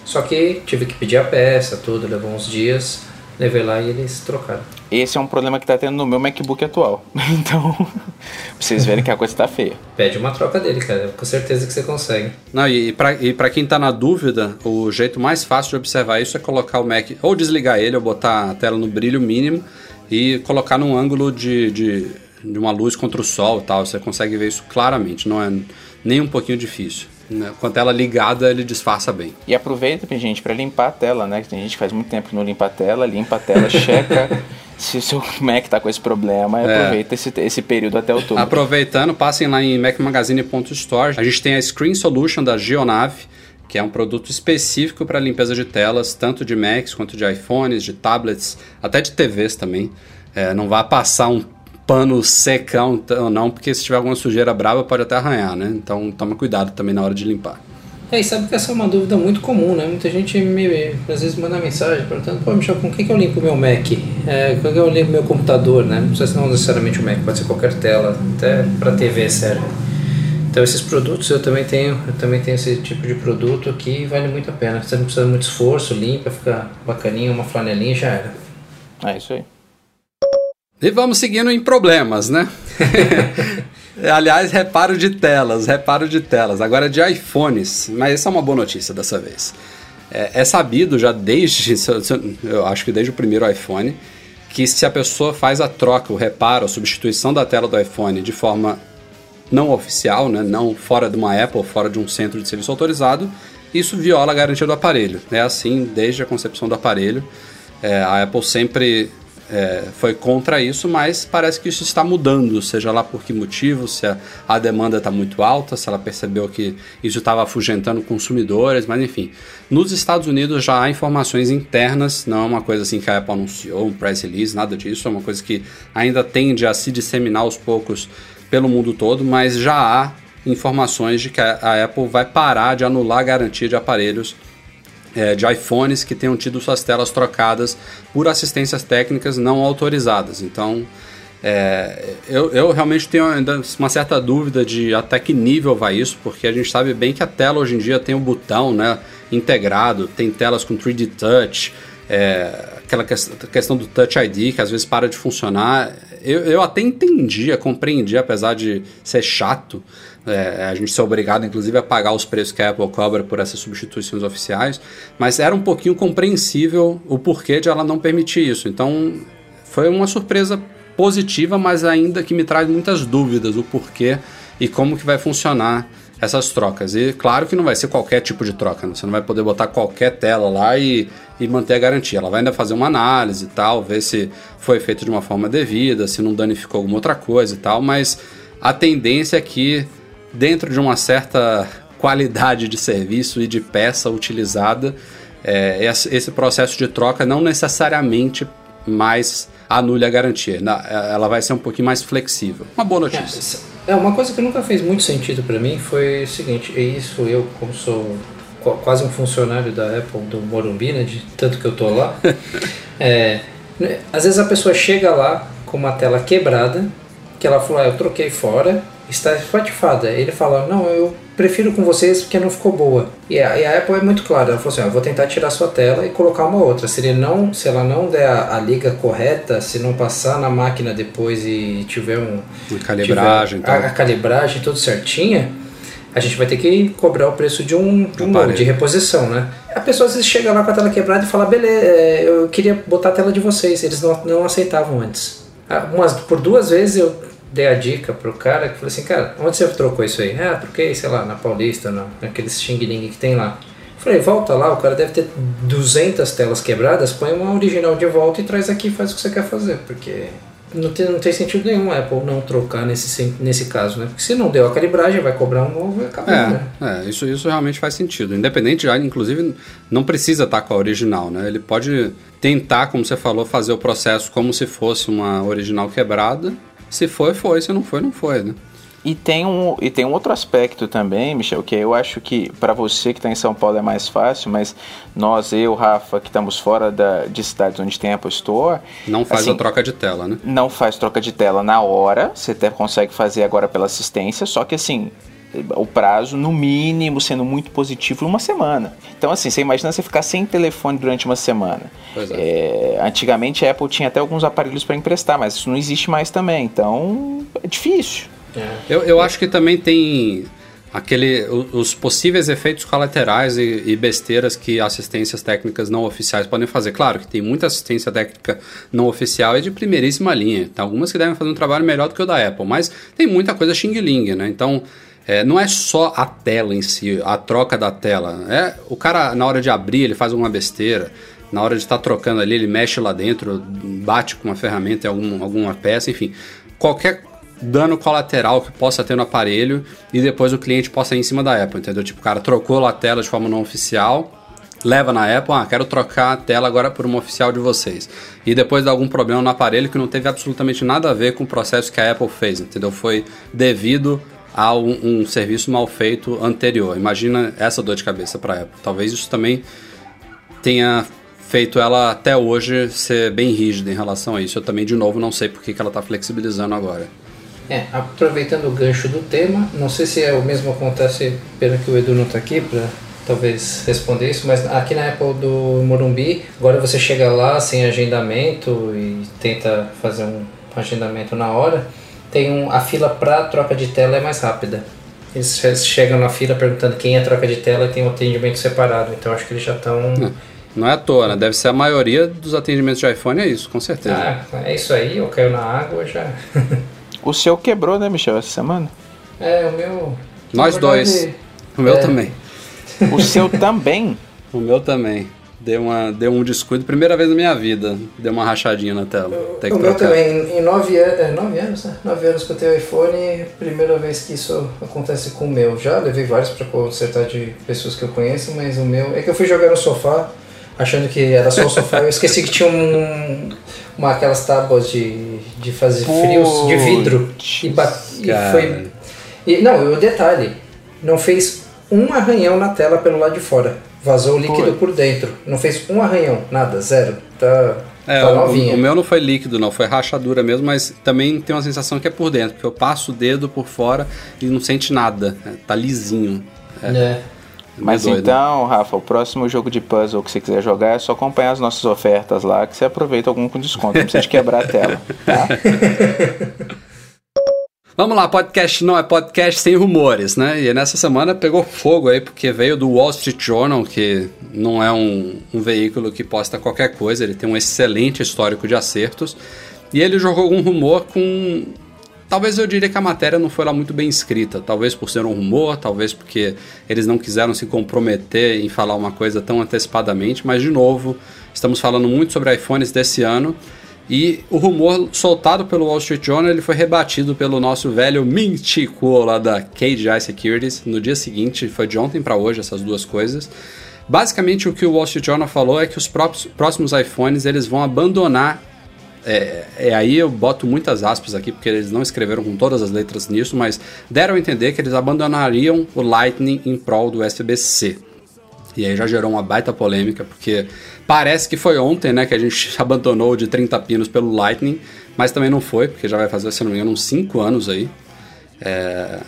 Só que tive que pedir a peça, tudo, levou uns dias, levei lá e eles trocaram. Esse é um problema que tá tendo no meu MacBook atual. Então, vocês verem que a coisa tá feia. Pede uma troca dele, cara. Com certeza que você consegue. Não, e pra, e pra quem tá na dúvida, o jeito mais fácil de observar isso é colocar o Mac, ou desligar ele, ou botar a tela no brilho mínimo e colocar num ângulo de, de, de uma luz contra o sol e tal. Você consegue ver isso claramente, não é nem um pouquinho difícil. Com a tela ligada, ele disfarça bem. E aproveita, gente, para limpar a tela, né? Tem gente que faz muito tempo que não limpa a tela, limpa a tela, checa se o seu Mac tá com esse problema, é. aproveita esse, esse período até outubro. Aproveitando, passem lá em macmagazine.store. A gente tem a Screen Solution da Geonave, que é um produto específico para limpeza de telas, tanto de Macs quanto de iPhones, de tablets, até de TVs também. É, não vá passar um pano secão ou não, porque se tiver alguma sujeira brava pode até arranhar, né? Então toma cuidado também na hora de limpar. É, e sabe que essa é uma dúvida muito comum, né? Muita gente me, às vezes manda mensagem perguntando, pô, Michel, com que, que eu limpo o meu Mac? É, com que eu limpo o meu computador, né? Não precisa não necessariamente o Mac, pode ser qualquer tela, até para TV serve. Então esses produtos eu também tenho, eu também tenho esse tipo de produto aqui vale muito a pena. Você não precisa de muito esforço, limpa, fica bacaninha, uma flanelinha já era. É isso aí. E vamos seguindo em problemas, né? Aliás, reparo de telas, reparo de telas. Agora de iPhones, mas essa é uma boa notícia dessa vez. É, é sabido já desde, eu acho que desde o primeiro iPhone, que se a pessoa faz a troca, o reparo, a substituição da tela do iPhone de forma não oficial, né, não fora de uma Apple, fora de um centro de serviço autorizado, isso viola a garantia do aparelho. É assim desde a concepção do aparelho. É, a Apple sempre é, foi contra isso, mas parece que isso está mudando, seja lá por que motivo, se a, a demanda está muito alta, se ela percebeu que isso estava afugentando consumidores, mas enfim. Nos Estados Unidos já há informações internas, não é uma coisa assim que a Apple anunciou, um press release, nada disso, é uma coisa que ainda tende a se disseminar aos poucos pelo mundo todo, mas já há informações de que a, a Apple vai parar de anular a garantia de aparelhos é, de iPhones que tenham tido suas telas trocadas por assistências técnicas não autorizadas. Então, é, eu, eu, realmente tenho ainda uma certa dúvida de até que nível vai isso, porque a gente sabe bem que a tela hoje em dia tem um botão né, integrado, tem telas com 3D Touch, é, aquela questão do Touch ID que às vezes para de funcionar. Eu, eu até entendia, compreendi, apesar de ser chato, é, a gente ser obrigado, inclusive, a pagar os preços que a Apple cobra por essas substituições oficiais, mas era um pouquinho compreensível o porquê de ela não permitir isso. Então, foi uma surpresa positiva, mas ainda que me traz muitas dúvidas o porquê e como que vai funcionar essas trocas. E claro que não vai ser qualquer tipo de troca, né? você não vai poder botar qualquer tela lá e, e manter a garantia. Ela vai ainda fazer uma análise e tal, ver se foi feito de uma forma devida, se não danificou alguma outra coisa e tal, mas a tendência é que dentro de uma certa qualidade de serviço e de peça utilizada, é, esse processo de troca não necessariamente mais anule a garantia. Ela vai ser um pouquinho mais flexível. Uma boa notícia. É, uma coisa que nunca fez muito sentido para mim foi o seguinte, é isso eu como sou quase um funcionário da Apple do Morumbi, né, de tanto que eu tô lá. é, né, às vezes a pessoa chega lá com uma tela quebrada, que ela falou, ah, eu troquei fora, está espatifada. Ele fala, não, eu prefiro com vocês porque não ficou boa. E a, e a Apple é muito clara, ela falou assim, eu vou tentar tirar sua tela e colocar uma outra. Se, ele não, se ela não der a, a liga correta, se não passar na máquina depois e tiver um... Uma calibragem. Tiver, a, a, calibragem tudo certinha, a gente vai ter que cobrar o preço de um, de, um de reposição, né? A pessoa às vezes chega lá com a tela quebrada e fala, beleza, é, eu queria botar a tela de vocês. Eles não, não aceitavam antes. Umas, por duas vezes eu dei a dica pro cara que falei assim, cara, onde você trocou isso aí? Ah, troquei, sei lá, na Paulista, na, naqueles xing que tem lá. Falei, volta lá, o cara deve ter 200 telas quebradas, põe uma original de volta e traz aqui e faz o que você quer fazer, porque não tem, não tem sentido nenhum a Apple não trocar nesse, nesse caso, né? Porque se não deu a calibragem, vai cobrar um novo e acabou, é, né? É, isso, isso realmente faz sentido. Independente, já, inclusive, não precisa estar com a original, né? Ele pode tentar, como você falou, fazer o processo como se fosse uma original quebrada se foi, foi. Se não foi, não foi, né? E tem, um, e tem um outro aspecto também, Michel, que eu acho que para você que está em São Paulo é mais fácil, mas nós, eu, Rafa, que estamos fora da, de cidades onde tem Apple Store. Não faz assim, a troca de tela, né? Não faz troca de tela na hora, você até consegue fazer agora pela assistência, só que assim, o prazo, no mínimo, sendo muito positivo, uma semana. Então, assim, você imagina você ficar sem telefone durante uma semana. É. É, antigamente a Apple tinha até alguns aparelhos para emprestar, mas isso não existe mais também. Então, é difícil. É. Eu, eu acho que também tem aquele, os possíveis efeitos colaterais e, e, besteiras que assistências técnicas não oficiais podem fazer. Claro que tem muita assistência técnica não oficial e de primeiríssima linha. Tem algumas que devem fazer um trabalho melhor do que o da Apple, mas tem muita coisa xing-ling, né? Então, é, não é só a tela em si, a troca da tela. É o cara na hora de abrir ele faz alguma besteira, na hora de estar tá trocando ali ele mexe lá dentro, bate com uma ferramenta algum, alguma peça, enfim, qualquer dano colateral que possa ter no aparelho e depois o cliente possa ir em cima da Apple, entendeu? Tipo, o cara trocou a tela de forma não oficial, leva na Apple, ah, quero trocar a tela agora por uma oficial de vocês. E depois dá algum problema no aparelho que não teve absolutamente nada a ver com o processo que a Apple fez, entendeu? Foi devido a um, um, serviço mal feito anterior. Imagina essa dor de cabeça para a Apple. Talvez isso também tenha feito ela até hoje ser bem rígida em relação a isso. Eu também, de novo, não sei por que, ela está flexibilizando agora. É, aproveitando o gancho do tema, não sei se é o mesmo acontece, pena que o Edu não está aqui para talvez responder isso, mas aqui na Apple do Morumbi, agora você chega lá sem agendamento e tenta fazer um agendamento na hora tem um, a fila para troca de tela é mais rápida. Eles chegam na fila perguntando quem é troca de tela e tem um atendimento separado. Então acho que eles já estão. Não, não, é à toa, né? Deve ser a maioria dos atendimentos de iPhone é isso, com certeza. Ah, é isso aí, eu caiu na água já. o seu quebrou, né, Michel, essa semana? É, o meu. Nós dois. O meu é... também. O seu também? O meu também. Deu, uma, deu um descuido, primeira vez na minha vida. Deu uma rachadinha na tela. Tem que o meu também, em nove, é, nove anos, né? Nove anos que eu tenho iPhone, primeira vez que isso acontece com o meu. Já levei vários para consertar de pessoas que eu conheço, mas o meu. É que eu fui jogar no sofá, achando que era só o sofá, eu esqueci que tinha um, uma, aquelas tábuas de, de fazer frios de vidro. E, e foi. E, não, o detalhe, não fez um arranhão na tela pelo lado de fora. Vazou o líquido foi. por dentro. Não fez um arranhão, nada, zero. Tá, é, tá o, o, meu não foi líquido, não, foi rachadura mesmo, mas também tem uma sensação que é por dentro, porque eu passo o dedo por fora e não sente nada. É, tá lisinho. É. é. Mas então, Rafa, o próximo jogo de puzzle que você quiser jogar é só acompanhar as nossas ofertas lá, que você aproveita algum com desconto, não precisa de quebrar a tela, tá? Vamos lá, podcast não é podcast sem rumores, né? E nessa semana pegou fogo aí, porque veio do Wall Street Journal, que não é um, um veículo que posta qualquer coisa, ele tem um excelente histórico de acertos. E ele jogou algum rumor com. Talvez eu diria que a matéria não foi lá muito bem escrita. Talvez por ser um rumor, talvez porque eles não quiseram se comprometer em falar uma coisa tão antecipadamente. Mas, de novo, estamos falando muito sobre iPhones desse ano. E o rumor soltado pelo Wall Street Journal ele foi rebatido pelo nosso velho Mintico lá da KGI Securities no dia seguinte, foi de ontem para hoje essas duas coisas. Basicamente o que o Wall Street Journal falou é que os próximos iPhones eles vão abandonar é, é, aí eu boto muitas aspas aqui, porque eles não escreveram com todas as letras nisso, mas deram a entender que eles abandonariam o Lightning em prol do USB-C. E aí já gerou uma baita polêmica, porque parece que foi ontem, né, que a gente abandonou de 30 pinos pelo Lightning, mas também não foi, porque já vai fazer, se não me engano, uns 5 anos aí. É,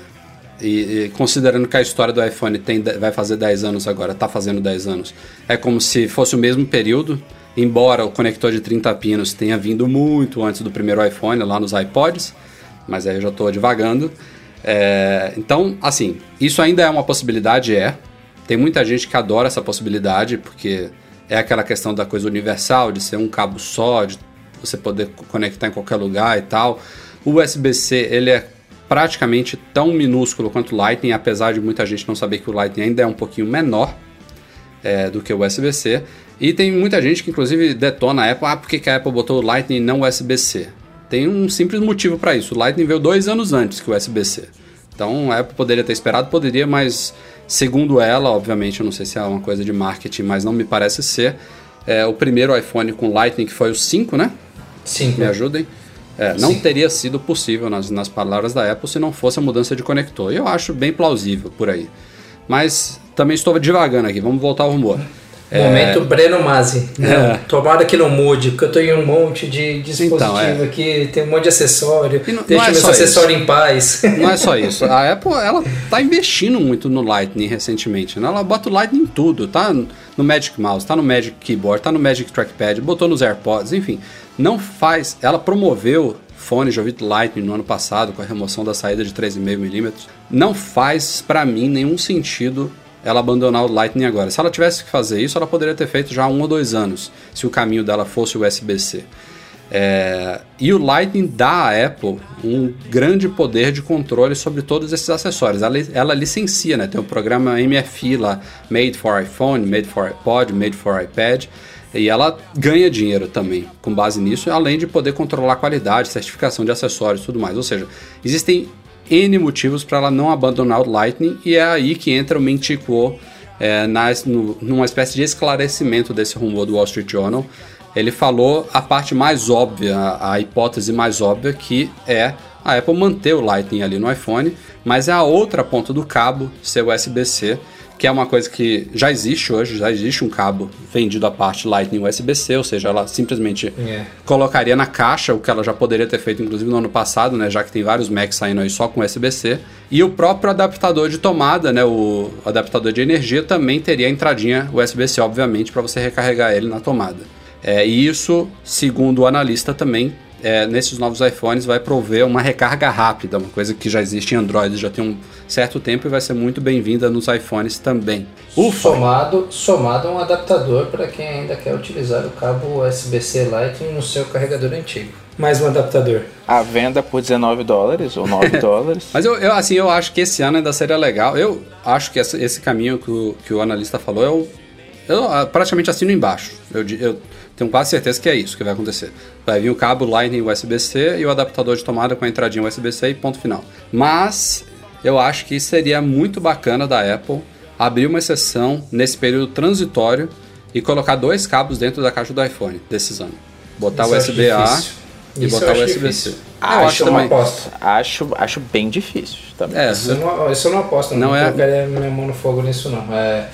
e, e, considerando que a história do iPhone tem, vai fazer 10 anos agora, está fazendo 10 anos, é como se fosse o mesmo período, embora o conector de 30 pinos tenha vindo muito antes do primeiro iPhone, lá nos iPods, mas aí eu já estou divagando. É, então, assim, isso ainda é uma possibilidade, é. Tem muita gente que adora essa possibilidade, porque é aquela questão da coisa universal, de ser um cabo só, de você poder conectar em qualquer lugar e tal. O USB-C, ele é praticamente tão minúsculo quanto o Lightning, apesar de muita gente não saber que o Lightning ainda é um pouquinho menor é, do que o USB-C. E tem muita gente que inclusive detona a Apple, ah, por que, a Apple botou o Lightning e não o USB-C? Tem um simples motivo para isso. O Lightning veio dois anos antes que o USB-C. Então a Apple poderia ter esperado, poderia, mas segundo ela, obviamente, eu não sei se é uma coisa de marketing, mas não me parece ser. É, o primeiro iPhone com Lightning, que foi o 5, né? 5. Me ajudem. É, não Sim. teria sido possível, nas, nas palavras da Apple, se não fosse a mudança de conector. E eu acho bem plausível por aí. Mas também estou divagando aqui, vamos voltar ao rumor. Momento é... Breno Masi. É. Tomara que não mude, porque eu em um monte de dispositivo então, é. aqui, tem um monte de acessório. Não, deixa não é meu acessório isso. em paz. Não é só isso. A Apple, ela tá investindo muito no Lightning recentemente. Né? Ela bota o Lightning em tudo, tá? No Magic Mouse, tá no Magic Keyboard, tá no Magic Trackpad, botou nos AirPods, enfim. Não faz. Ela promoveu fones de ouvido Lightning no ano passado com a remoção da saída de 3,5mm. Não faz para mim nenhum sentido ela abandonar o Lightning agora. Se ela tivesse que fazer isso, ela poderia ter feito já há um ou dois anos, se o caminho dela fosse o USB-C. É, e o Lightning dá à Apple um grande poder de controle sobre todos esses acessórios. Ela, ela licencia, né? Tem o programa MFI lá, Made for iPhone, Made for iPod, Made for iPad. E ela ganha dinheiro também com base nisso, além de poder controlar a qualidade, certificação de acessórios e tudo mais. Ou seja, existem N motivos para ela não abandonar o Lightning e é aí que entra o Mintico é, numa espécie de esclarecimento desse rumor do Wall Street Journal. Ele falou a parte mais óbvia, a, a hipótese mais óbvia, que é a Apple manter o Lightning ali no iPhone, mas é a outra ponta do cabo ser USB-C que é uma coisa que já existe hoje, já existe um cabo vendido à parte Lightning USB-C, ou seja, ela simplesmente yeah. É. colocaria na caixa o que ela já poderia ter feito, inclusive no ano passado, né, já que tem vários Macs saindo aí só com USB-C, e o próprio adaptador de tomada, né, o adaptador de energia também teria a entradinha USB-C, obviamente, para você recarregar ele na tomada. É, e isso, segundo o analista, também é, nesses novos iPhones vai prover uma recarga rápida, uma coisa que já existe em Android já tem um certo tempo e vai ser muito bem-vinda nos iPhones também. Ufa. Somado, somado a um adaptador para quem ainda quer utilizar o cabo USB-C Lightning no seu carregador antigo. Mais um adaptador. A venda por 19 dólares ou 9 dólares. Mas eu, eu, assim, eu acho que esse ano ainda seria legal. Eu acho que esse, esse caminho que o, que o analista falou, eu, eu ah, praticamente assino embaixo. Eu, eu tenho quase certeza que é isso que vai acontecer. Vai vir o cabo Lightning USB-C e o adaptador de tomada com a entradinha USB-C e ponto final. Mas eu acho que seria muito bacana da Apple abrir uma exceção nesse período transitório e colocar dois cabos dentro da caixa do iPhone desses anos. Botar USB-A e isso botar USB-C. Acho, acho uma aposta. Acho, acho bem difícil também. É, isso, eu não, isso eu não aposto, não, não é... colocaria minha mão no fogo nisso não. É...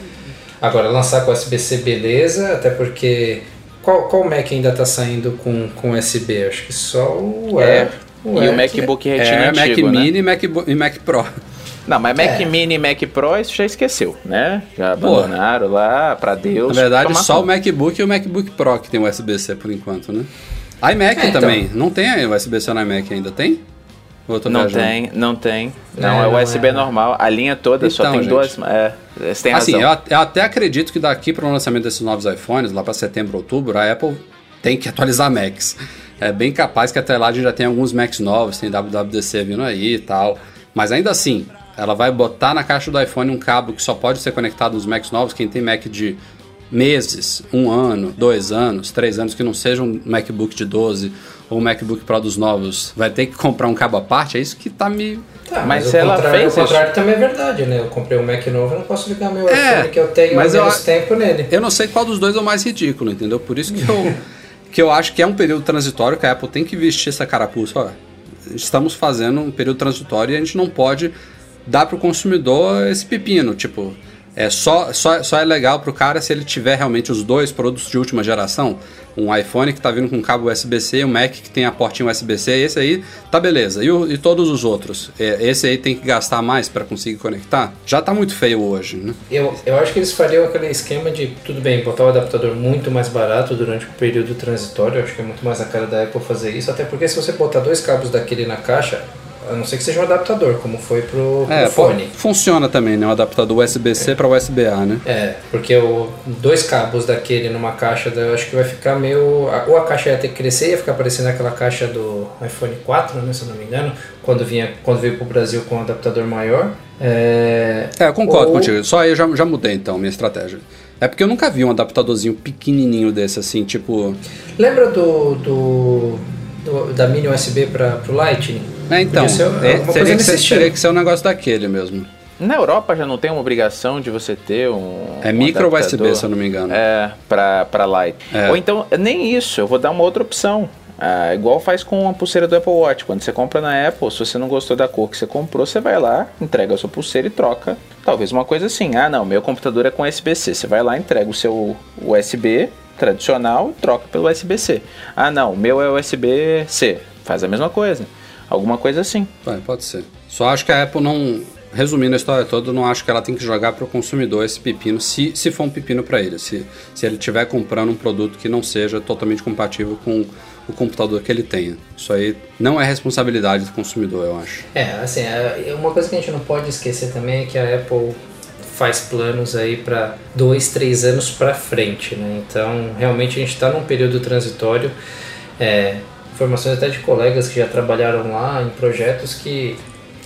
Agora, lançar com USB-C beleza, até porque qual, qual Mac ainda está saindo com, com USB? Acho que só o é. Air. O e Air o MacBook é, Retina é, antigo, Mac né? Mini Mac, e Mac Pro. Não, mas Mac é. Mini e Mac Pro isso já esqueceu, né? Já abandonaram Pô, lá para Deus. Na verdade, só conta. o MacBook e o MacBook Pro que tem USB-C por enquanto, né? iMac é, então. também. Não tem USB-C no iMac ainda, tem? Não tem, não tem. Não, é, é USB é. normal. A linha toda então, só tem gente, duas. É, você tem assim, razão. Eu, eu até acredito que daqui para o lançamento desses novos iPhones, lá para setembro, outubro, a Apple tem que atualizar Macs. É bem capaz que até lá a gente já tem alguns Macs novos, tem WWDC vindo aí e tal. Mas ainda assim, ela vai botar na caixa do iPhone um cabo que só pode ser conectado nos Macs novos. Quem tem Mac de meses, um ano, dois anos, três anos, que não seja um MacBook de 12 ou um MacBook Pro dos novos, vai ter que comprar um cabo à parte? É isso que tá me. Tá, mas, mas ela fez. O contrário também é verdade, né? Eu comprei um Mac novo, eu não posso ligar meu é, iPhone que eu tenho mas menos eu, tempo nele. Eu não sei qual dos dois é o mais ridículo, entendeu? Por isso que eu. que eu acho que é um período transitório que a Apple tem que vestir essa carapuça. Ó, estamos fazendo um período transitório e a gente não pode dar para o consumidor esse pepino. Tipo, é só, só, só é legal para o cara se ele tiver realmente os dois produtos de última geração. Um iPhone que está vindo com cabo USB-C um Mac que tem a portinha USB-C. Esse aí tá beleza. E, o, e todos os outros? É, esse aí tem que gastar mais para conseguir conectar? Já tá muito feio hoje, né? Eu, eu acho que eles fariam aquele esquema de, tudo bem, botar o adaptador muito mais barato durante o período transitório. Eu acho que é muito mais a cara da Apple fazer isso. Até porque se você botar dois cabos daquele na caixa, a não ser que seja um adaptador, como foi pro, pro É, fone. funciona também, né? O adaptador USB-C para USB-A, né? É, porque o, dois cabos daquele numa caixa, da- eu acho que vai ficar meio. Ou a caixa ia ter que crescer, ia ficar parecendo aquela caixa do iPhone 4, né, se eu não me engano, quando, vinha, quando veio pro Brasil com um adaptador maior. É, É, eu concordo ou- contigo. Só aí eu já, já mudei então minha estratégia. É porque eu nunca vi um adaptadorzinho pequenininho desse assim, tipo. Lembra do, do, do- da mini USB para pro Lightning? É, então. Podia ser é, teria, que ser, estilo. teria que ser um negócio daquele mesmo. Na Europa já não tem uma obrigação de você ter um. É um micro USB, se eu não me engano. É, pra, pra Light. É. Ou então, nem isso, eu vou dar uma outra opção. Ah, igual faz com a pulseira do Apple Watch. Quando você compra na Apple, se você não gostou da cor que você comprou, você vai lá, entrega a sua pulseira e troca. Talvez uma coisa assim: ah, não, meu computador é com USB-C. Você vai lá, entrega o seu USB tradicional e troca pelo USB-C. Ah, não, o meu é USB-C. Faz a mesma coisa. Alguma coisa assim. Vai, pode ser. Só acho que a Apple não. Resumindo a história toda, não acho que ela tem que jogar para o consumidor esse pepino, se, se for um pepino para ele. Se, se ele estiver comprando um produto que não seja totalmente compatível com o computador que ele tenha. Isso aí não é responsabilidade do consumidor, eu acho. É, assim, é- uma coisa que a gente não pode esquecer também é que a Apple faz planos aí para dois, três anos para frente, né? Então, realmente a gente está num período transitório. É, informações até de colegas que já trabalharam lá em projetos que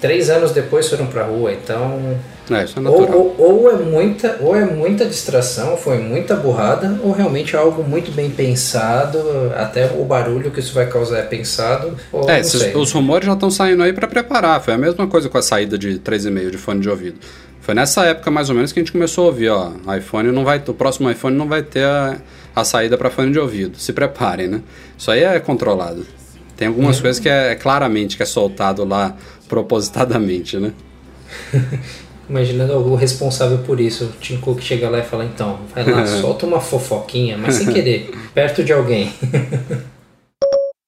três anos depois foram para a rua. Então, É, é ou, ou, ou é muita, ou é muita distração, foi muita burrada, ou realmente é algo muito bem pensado, até o barulho que isso vai causar é pensado. É, esses- os rumores já estão saindo aí para preparar. Foi a mesma coisa com a saída de 3,5 de fone de ouvido. Foi nessa época mais ou menos que a gente começou a ouvir, ó, iPhone não vai, o próximo iPhone não vai ter a, a saída para fone de ouvido. Se preparem, né? Isso aí é controlado. Tem algumas coisas que é, é claramente que é soltado lá propositadamente, né? Imaginando o responsável por isso, o Tim Cook chega lá e fala, então, vai lá, solta uma fofoquinha, mas sem querer, perto de alguém.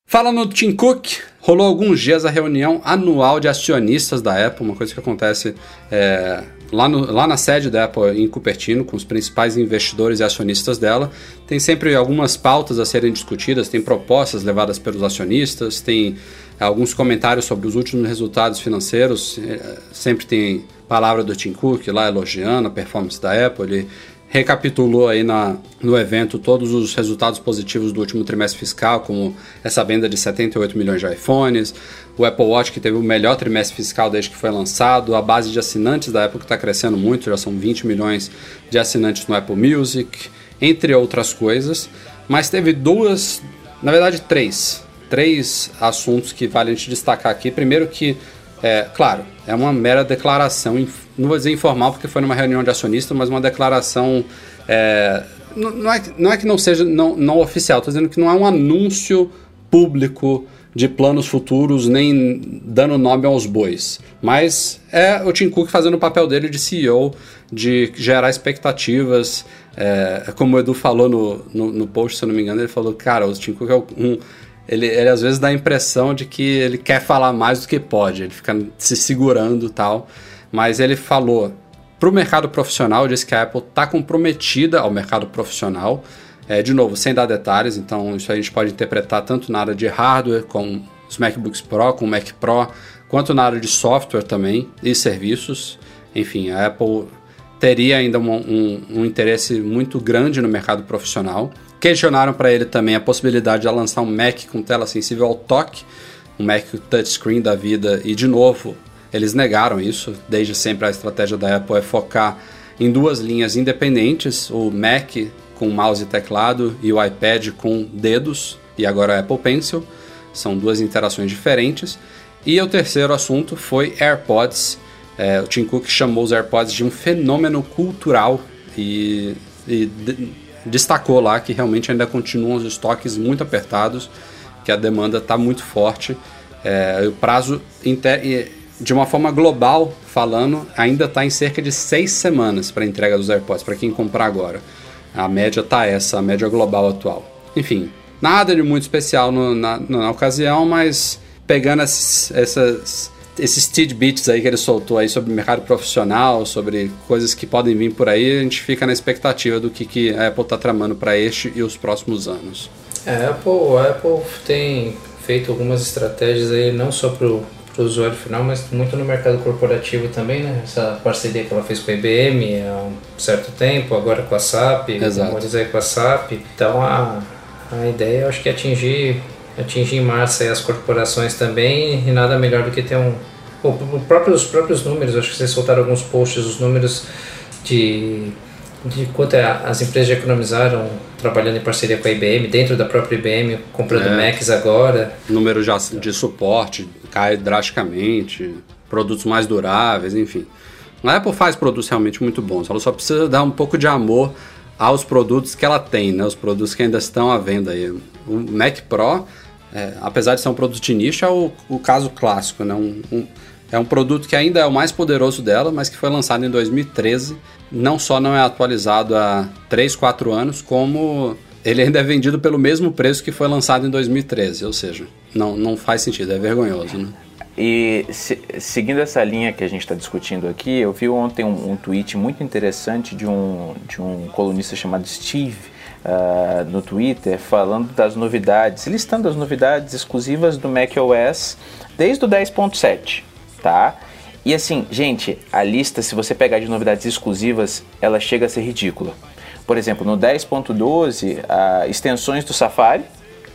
Fala no Tim Cook, rolou alguns dias a reunião anual de acionistas da Apple, uma coisa que acontece é, lá, no- lá na sede da Apple em Cupertino, com os principais investidores e acionistas dela. Tem sempre algumas pautas a serem discutidas, tem propostas levadas pelos acionistas, tem alguns comentários sobre os últimos resultados financeiros, é, sempre tem palavra do Tim Cook lá elogiando a performance da Apple, ele recapitulou aí na, no evento todos os resultados positivos do último trimestre fiscal, como essa venda de 78 milhões de iPhones, o Apple Watch que teve o melhor trimestre fiscal desde que foi lançado, a base de assinantes da Apple que está crescendo muito, já são 20 milhões de assinantes no Apple Music, entre outras coisas. Mas teve duas, na verdade três, três assuntos que vale a gente destacar aqui. Primeiro que é, claro, é uma mera declaração, não vou dizer informal porque foi numa reunião de acionistas, mas uma declaração. é, não, não é, que- não é que não seja não, não oficial, estou dizendo que não é um anúncio público de planos futuros, nem dando nome aos bois. Mas é o Tim Cook fazendo o papel dele de CEO, de gerar expectativas. é, como o Edu falou no, no, no post, se eu não me engano, ele falou: cara, o Tim Cook é um ele, ele às vezes dá a impressão de que ele quer falar mais do que pode, ele fica se segurando tal. Mas ele falou para o mercado profissional, disse que a Apple está comprometida ao mercado profissional. É, de novo, sem dar detalhes, então isso a gente pode interpretar tanto na área de hardware, com os MacBooks Pro, com o Mac Pro, quanto na área de software também e serviços. Enfim, a Apple teria ainda um, um, um interesse muito grande no mercado profissional. Questionaram para ele também a possibilidade de lançar um Mac com tela sensível ao toque, um Mac touchscreen da vida, e de novo, eles negaram isso. Desde sempre a estratégia da Apple é focar em duas linhas independentes, o Mac com mouse e teclado e o iPad com dedos, e agora o Apple Pencil. São duas interações diferentes. E o terceiro assunto foi AirPods. É, o Tim Cook chamou os AirPods de um fenômeno cultural e, e de- destacou lá que realmente ainda continuam os estoques muito apertados, que a demanda está muito forte. É, o prazo, de uma forma global falando, ainda está em cerca de seis semanas para entrega dos AirPods, para quem comprar agora. A média está essa, a média global atual. Enfim, nada de muito especial no, na, na ocasião, mas pegando esses, essas esses tidbits aí que ele soltou aí sobre mercado profissional, sobre coisas que podem vir por aí, a gente fica na expectativa do que, que a Apple está tramando para este e os próximos anos. A Apple, a Apple tem feito algumas estratégias aí, não só para o usuário final, mas muito no mercado corporativo também, né? Essa parceria que ela fez com a IBM há um certo tempo, agora com a SAP, aí com a SAP. Então a, a ideia eu acho que é atingir atingir em massa as corporações também e nada melhor do que ter um o, o próprio, os próprios números acho que vocês soltaram alguns posts os números de de quanto é, as empresas já economizaram trabalhando em parceria com a IBM dentro da própria IBM comprando é. Macs agora número já de suporte cai drasticamente produtos mais duráveis enfim a Apple faz produtos realmente muito bons ela só precisa dar um pouco de amor aos produtos que ela tem, né? Os produtos que ainda estão à venda aí. O Mac Pro é, apesar de ser um produto de nicho, é o, o caso clássico, né? Um, um, é um produto que ainda é o mais poderoso dela, mas que foi lançado em 2013. Não só não é atualizado há 3, 4 anos, como ele ainda é vendido pelo mesmo preço que foi lançado em 2013. Ou seja, não, não faz sentido, é vergonhoso, né? E se, seguindo essa linha que a gente está discutindo aqui, eu vi ontem um, um tweet muito interessante de um, de um colunista chamado Steve uh, no Twitter falando das novidades, listando as novidades exclusivas do macOS desde o 10.7, tá? E assim, gente, a lista, se você pegar de novidades exclusivas, ela chega a ser ridícula. Por exemplo, no 10.12, uh, extensões do Safari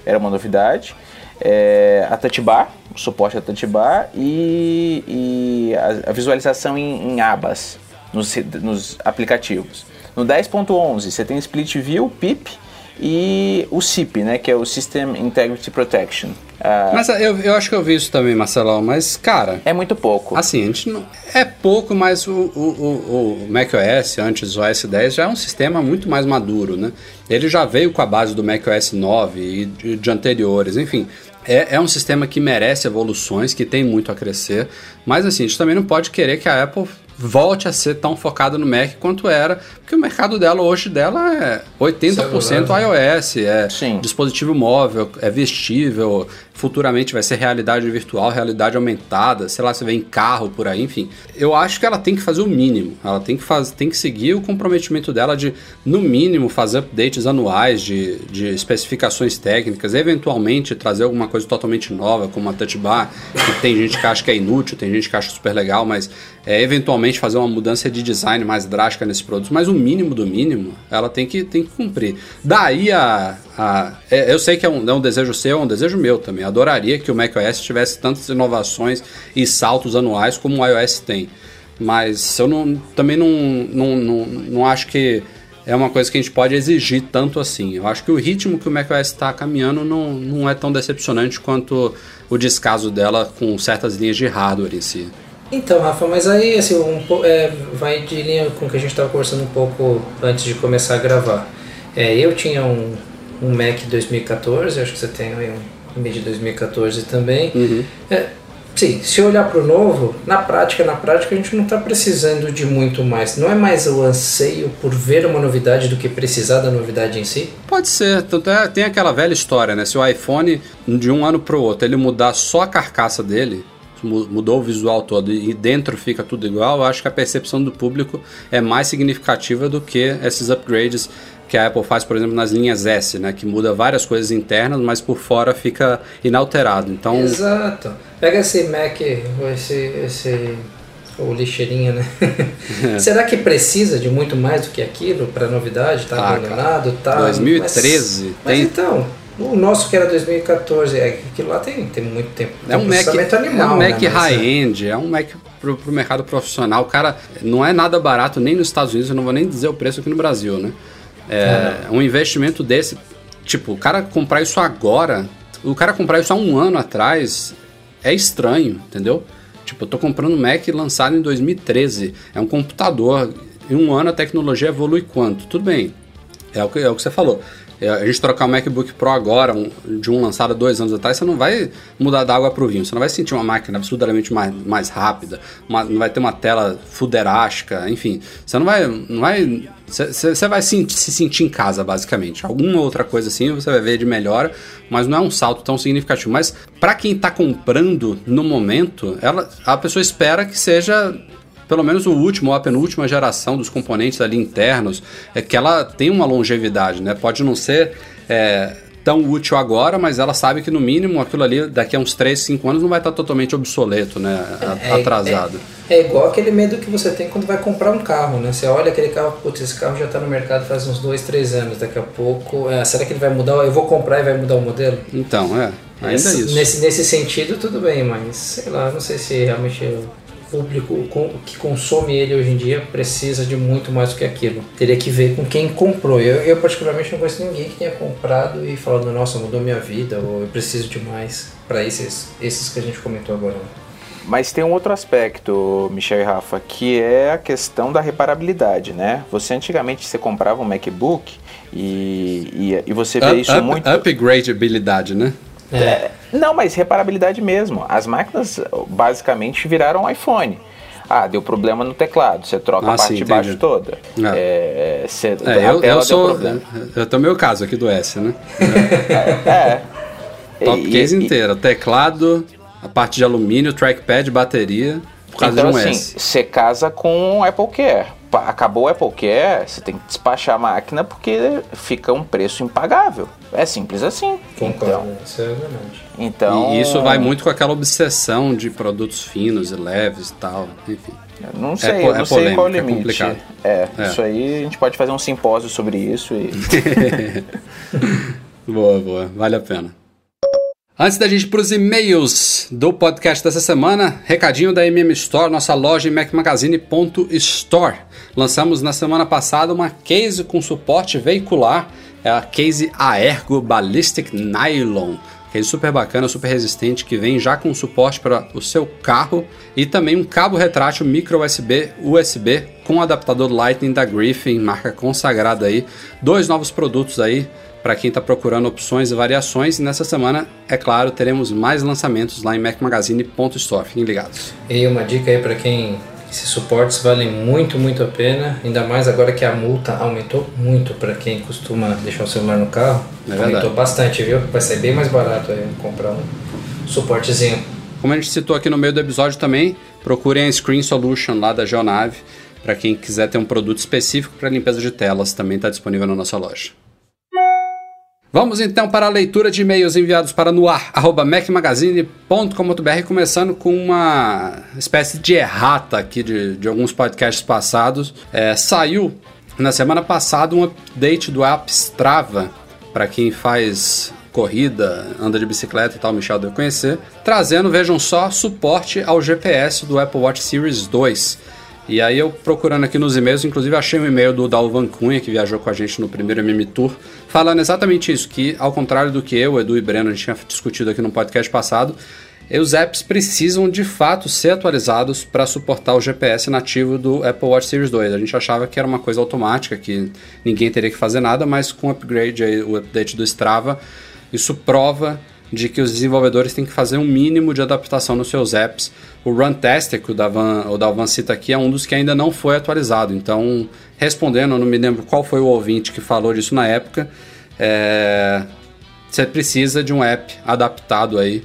era uma novidade, é, a Touch Bar, o suporte da Touch Bar e, e a, a, visualização em, em abas nos, nos aplicativos. No 10.11 você tem Split View, PIP e o SIP, né, que é o System Integrity Protection. Uh, mas eu, eu acho que eu vi isso também, Marcelão, mas cara... É muito pouco. Assim, a gente não... É pouco, mas o, o, o, o macOS, antes do OS 10, já é um sistema muito mais maduro, né? Ele já veio com a base do macOS 9 e de, de anteriores, enfim... É, é um sistema que merece evoluções, que tem muito a crescer, mas assim, a gente também não pode querer que a Apple volte a ser tão focada no Mac quanto era, porque o mercado dela hoje dela é 80% Celular, iOS, é Sim. dispositivo móvel, é vestível, futuramente vai ser realidade virtual, realidade aumentada, sei lá, você vê em carro por aí, enfim. Eu acho que ela tem que fazer o mínimo, ela tem que, faz, tem que seguir o comprometimento dela de, no mínimo, fazer updates anuais de, de especificações técnicas, eventualmente trazer alguma coisa totalmente nova, como a Touch Bar, que tem gente que acha que é inútil, tem gente que acha super legal, mas é, eventualmente fazer uma mudança de design mais drástica nesse produto, mas o mínimo do mínimo ela tem que, tem que cumprir. Daí a. a é, eu sei que é um, é um desejo seu, é um desejo meu também. Adoraria que o macOS tivesse tantas inovações e saltos anuais como o iOS tem. Mas eu não, também não, não, não, não acho que é uma coisa que a gente pode exigir tanto assim. Eu acho que o ritmo que o macOS está caminhando não, não é tão decepcionante quanto o descaso dela com certas linhas de hardware em si. Então, Rafa, mas aí assim, um, é, vai de linha com o que a gente estava conversando um pouco antes de começar a gravar. É, eu tinha um, um Mac 2014, acho que você tem aí um MIDI 2014 também. Uhum. É, sim, se olhar para o novo, na prática, na prática a gente não está precisando de muito mais. Não é mais o anseio por ver uma novidade do que precisar da novidade em si? Pode ser. É, tem aquela velha história, né? Se o iPhone de um ano para o outro ele mudar só a carcaça dele, mudou o visual todo e dentro fica tudo igual, eu acho que a percepção do público é mais significativa do que esses upgrades que a Apple faz, por exemplo, nas linhas S, né, que muda várias coisas internas, mas por fora fica inalterado. Então, exato. Pega esse Mac, esse esse o lixeirinho, né? É. Será que precisa de muito mais do que aquilo para novidade? Tá ah, abandonado, tá? 2013. Mas, tem... mas então, o nosso que era 2014, é, aquilo lá tem, tem muito tempo. É um Mac, animal, é um Mac né, high-end, é um Mac pro, pro mercado profissional. Cara, não é nada barato nem nos Estados Unidos, eu não vou nem dizer o preço aqui no Brasil, né? É, um investimento desse, tipo, o cara comprar isso agora, o cara comprar isso há um ano atrás é estranho, entendeu? Tipo, eu tô comprando um Mac lançado em 2013, é um computador, em um ano a tecnologia evolui quanto? Tudo bem, É o que, é o que você falou. É, a gente trocar um MacBook Pro agora, um, de um lançado dois anos atrás, você não vai mudar da água para o vinho. Você não vai sentir uma máquina absurdamente mais, mais rápida, uma, não vai ter uma tela fuderástica, enfim. Você não vai. Não vai você vai se, se, sentir em casa, basicamente. Alguma outra coisa assim você vai ver de melhora, mas não é um salto tão significativo. Mas para quem está comprando no momento, ela, a pessoa espera que seja pelo menos o último ou a penúltima geração dos componentes ali internos, é que ela tem uma longevidade, né? Pode não ser é, tão útil agora, mas ela sabe que no mínimo aquilo ali daqui a uns 3, 5 anos não vai estar totalmente obsoleto, né? É, é, atrasado. É, é, igual aquele medo que você tem quando vai comprar um carro, né? Você olha aquele carro, putz, esse carro já está no mercado faz uns 2, 3 anos, daqui a pouco, é, será que ele vai mudar? Eu vou comprar e vai mudar o modelo? Então, é. Ainda é isso. Nesse, nesse sentido, tudo bem, mas sei lá, não sei se realmente eu público que consome ele hoje em dia precisa de muito mais do que aquilo. Teria que ver com quem comprou. Eu, eu particularmente não conheço ninguém que tenha comprado e falando, nossa, mudou minha vida, ou eu preciso de mais para esses, esses que a gente comentou agora. Mas tem um outro aspecto, Michel e Rafa, que é a questão da reparabilidade, né? Você antigamente você comprava um MacBook e, e, e você vê up, isso up, muito. Upgradeabilidade, né? É. é. Não, mas reparabilidade mesmo. As máquinas basicamente viraram iPhone. Ah, deu problema no teclado, você troca ah, a parte sim, de baixo entendi. toda. É. É, você, é, eu, eu sou. Eu tô meu caso aqui do S, né? é. Top e, case inteira. Teclado, a parte de alumínio, trackpad, bateria. Por causa então, de um assim, S. Você casa com o Apple Care acabou o Apple Care, você tem que despachar a máquina porque fica um preço impagável. É simples assim. Concordo, então, isso é verdade. Então, e isso vai muito com aquela obsessão de produtos finos e leves e tal, enfim. Eu não sei, é, eu não é sei qual é o limite. É, é, é, isso aí a gente pode fazer um simpósio sobre isso e. boa, boa, vale a pena. Antes da gente ir para os e-mails do podcast dessa semana, recadinho da MM Store, nossa loja em macmagazine.store. Lançamos na semana passada uma case com suporte veicular, é a case Aergo Ballistic Nylon. Case super bacana, super resistente, que vem já com suporte para o seu carro e também um cabo retrátil micro USB USB com adaptador Lightning da Griffin, marca consagrada aí. Dois novos produtos aí para quem está procurando opções e variações. E nessa semana, é claro, teremos mais lançamentos lá em macmagazine.store. Fiquem ligados. E uma dica aí para quem esses suportes valem muito, muito a pena, ainda mais agora que a multa aumentou muito para quem costuma deixar o celular no carro. É aumentou bastante, viu? Vai ser bem mais barato aí comprar um suportezinho. Como a gente citou aqui no meio do episódio também, procurem a Screen Solution lá da Geonave para quem quiser ter um produto específico para limpeza de telas, também está disponível na nossa loja. Vamos então para a leitura de e-mails enviados para noar.mecmagazine.com.br, começando com uma espécie de errata aqui de, de alguns podcasts passados. É, saiu na semana passada um update do app Strava, para quem faz corrida, anda de bicicleta e tal, Michel deve conhecer, trazendo, vejam só, suporte ao GPS do Apple Watch Series 2. E aí eu procurando aqui nos e-mails, inclusive achei um e-mail do Dalvan Cunha, que viajou com a gente no primeiro MM Tour, falando exatamente isso, que ao contrário do que eu, Edu e Breno, a gente tinha discutido aqui no podcast passado, os apps precisam de fato ser atualizados para suportar o GPS nativo do Apple Watch Series 2. A gente achava que era uma coisa automática, que ninguém teria que fazer nada, mas com o upgrade, o update do Strava, isso prova de que os desenvolvedores têm que fazer um mínimo de adaptação nos seus apps. O Runtastic, que o Davan, o Dalvan cita aqui, é um dos que ainda não foi atualizado. Então, respondendo, eu não me lembro qual foi o ouvinte que falou disso na época, é, você precisa de um app adaptado aí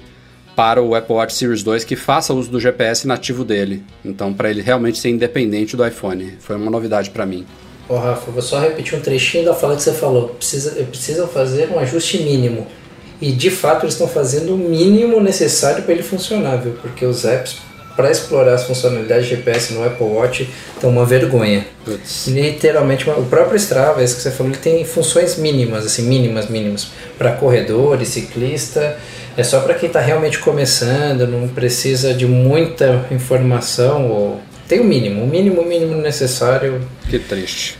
para o Apple Watch Series 2 que faça uso do GPS nativo dele. Então, para ele realmente ser independente do iPhone. Foi uma novidade para mim. Ô, Rafa, vou só repetir um trechinho da fala que você falou. Precisa, precisam fazer um ajuste mínimo. E de fato eles estão fazendo o mínimo necessário para ele funcionar, viu? Porque os apps para explorar as funcionalidades de GPS no Apple Watch estão uma vergonha. Putz. Literalmente, o próprio Strava, esse que você falou, ele tem funções mínimas, assim, mínimas, mínimas, para corredores, ciclista. É só para quem está realmente começando, não precisa de muita informação ou tem o mínimo, o mínimo, o mínimo necessário. Que triste.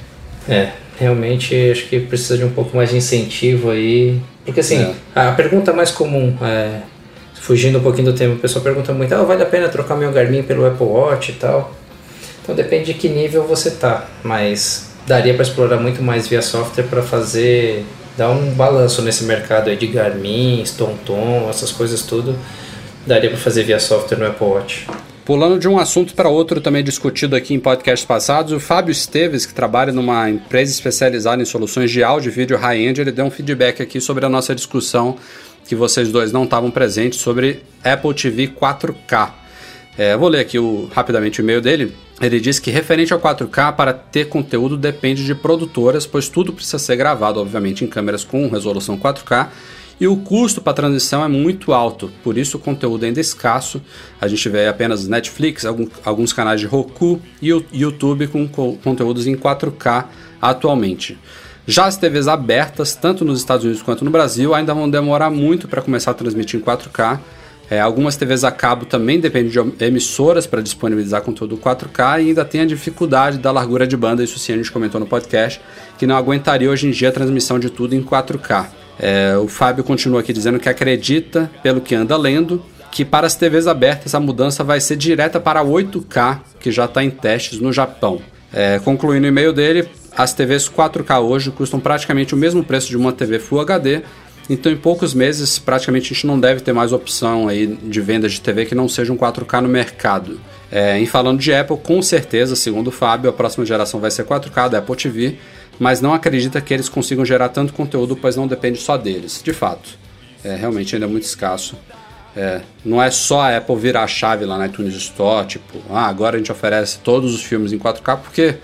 É, realmente acho que precisa de um pouco mais de incentivo aí porque assim, é. a pergunta mais comum, é, fugindo um pouquinho do tema, o pessoal pergunta muito, ah, vale a pena trocar meu Garmin pelo Apple Watch e tal? Então depende de que nível você tá, mas daria para explorar muito mais via software para fazer dar um balanço nesse mercado aí de Garmin, Tom, essas coisas tudo. Daria para fazer via software no Apple Watch. Pulando de um assunto para outro, também discutido aqui em podcasts passados, o Fábio Esteves, que trabalha numa empresa especializada em soluções de áudio e vídeo high-end, ele deu um feedback aqui sobre a nossa discussão que vocês dois não estavam presentes sobre Apple TV 4K. É, vou ler aqui o, rapidamente o e-mail dele. Ele diz que referente ao 4K, para ter conteúdo depende de produtoras, pois tudo precisa ser gravado, obviamente, em câmeras com resolução 4K, e o custo para transição é muito alto, por isso o conteúdo ainda é escasso. A gente vê apenas Netflix, alguns canais de Roku e YouTube com conteúdos em 4K atualmente. Já as TVs abertas, tanto nos Estados Unidos quanto no Brasil, ainda vão demorar muito para começar a transmitir em 4K, é, algumas TVs a cabo também dependem de emissoras para disponibilizar conteúdo 4K e ainda tem a dificuldade da largura de banda, isso sim a gente comentou no podcast, que não aguentaria hoje em dia a transmissão de tudo em 4K. É, o Fábio continua aqui dizendo que acredita, pelo que anda lendo, que para as TVs abertas a mudança vai ser direta para 8K, que já está em testes no Japão. É, concluindo o e-mail dele, as TVs 4K hoje custam praticamente o mesmo preço de uma TV Full HD, então, em poucos meses, praticamente a gente não deve ter mais opção aí de venda de TV que não seja um 4K no mercado. É, em falando de Apple, com certeza, segundo o Fábio, a próxima geração vai ser 4K da Apple TV, mas não acredita que eles consigam gerar tanto conteúdo, pois não depende só deles. De fato, é, realmente ainda é muito escasso. É, não é só a Apple virar a chave lá na iTunes Store, tipo, ah, agora a gente oferece todos os filmes em 4K, porque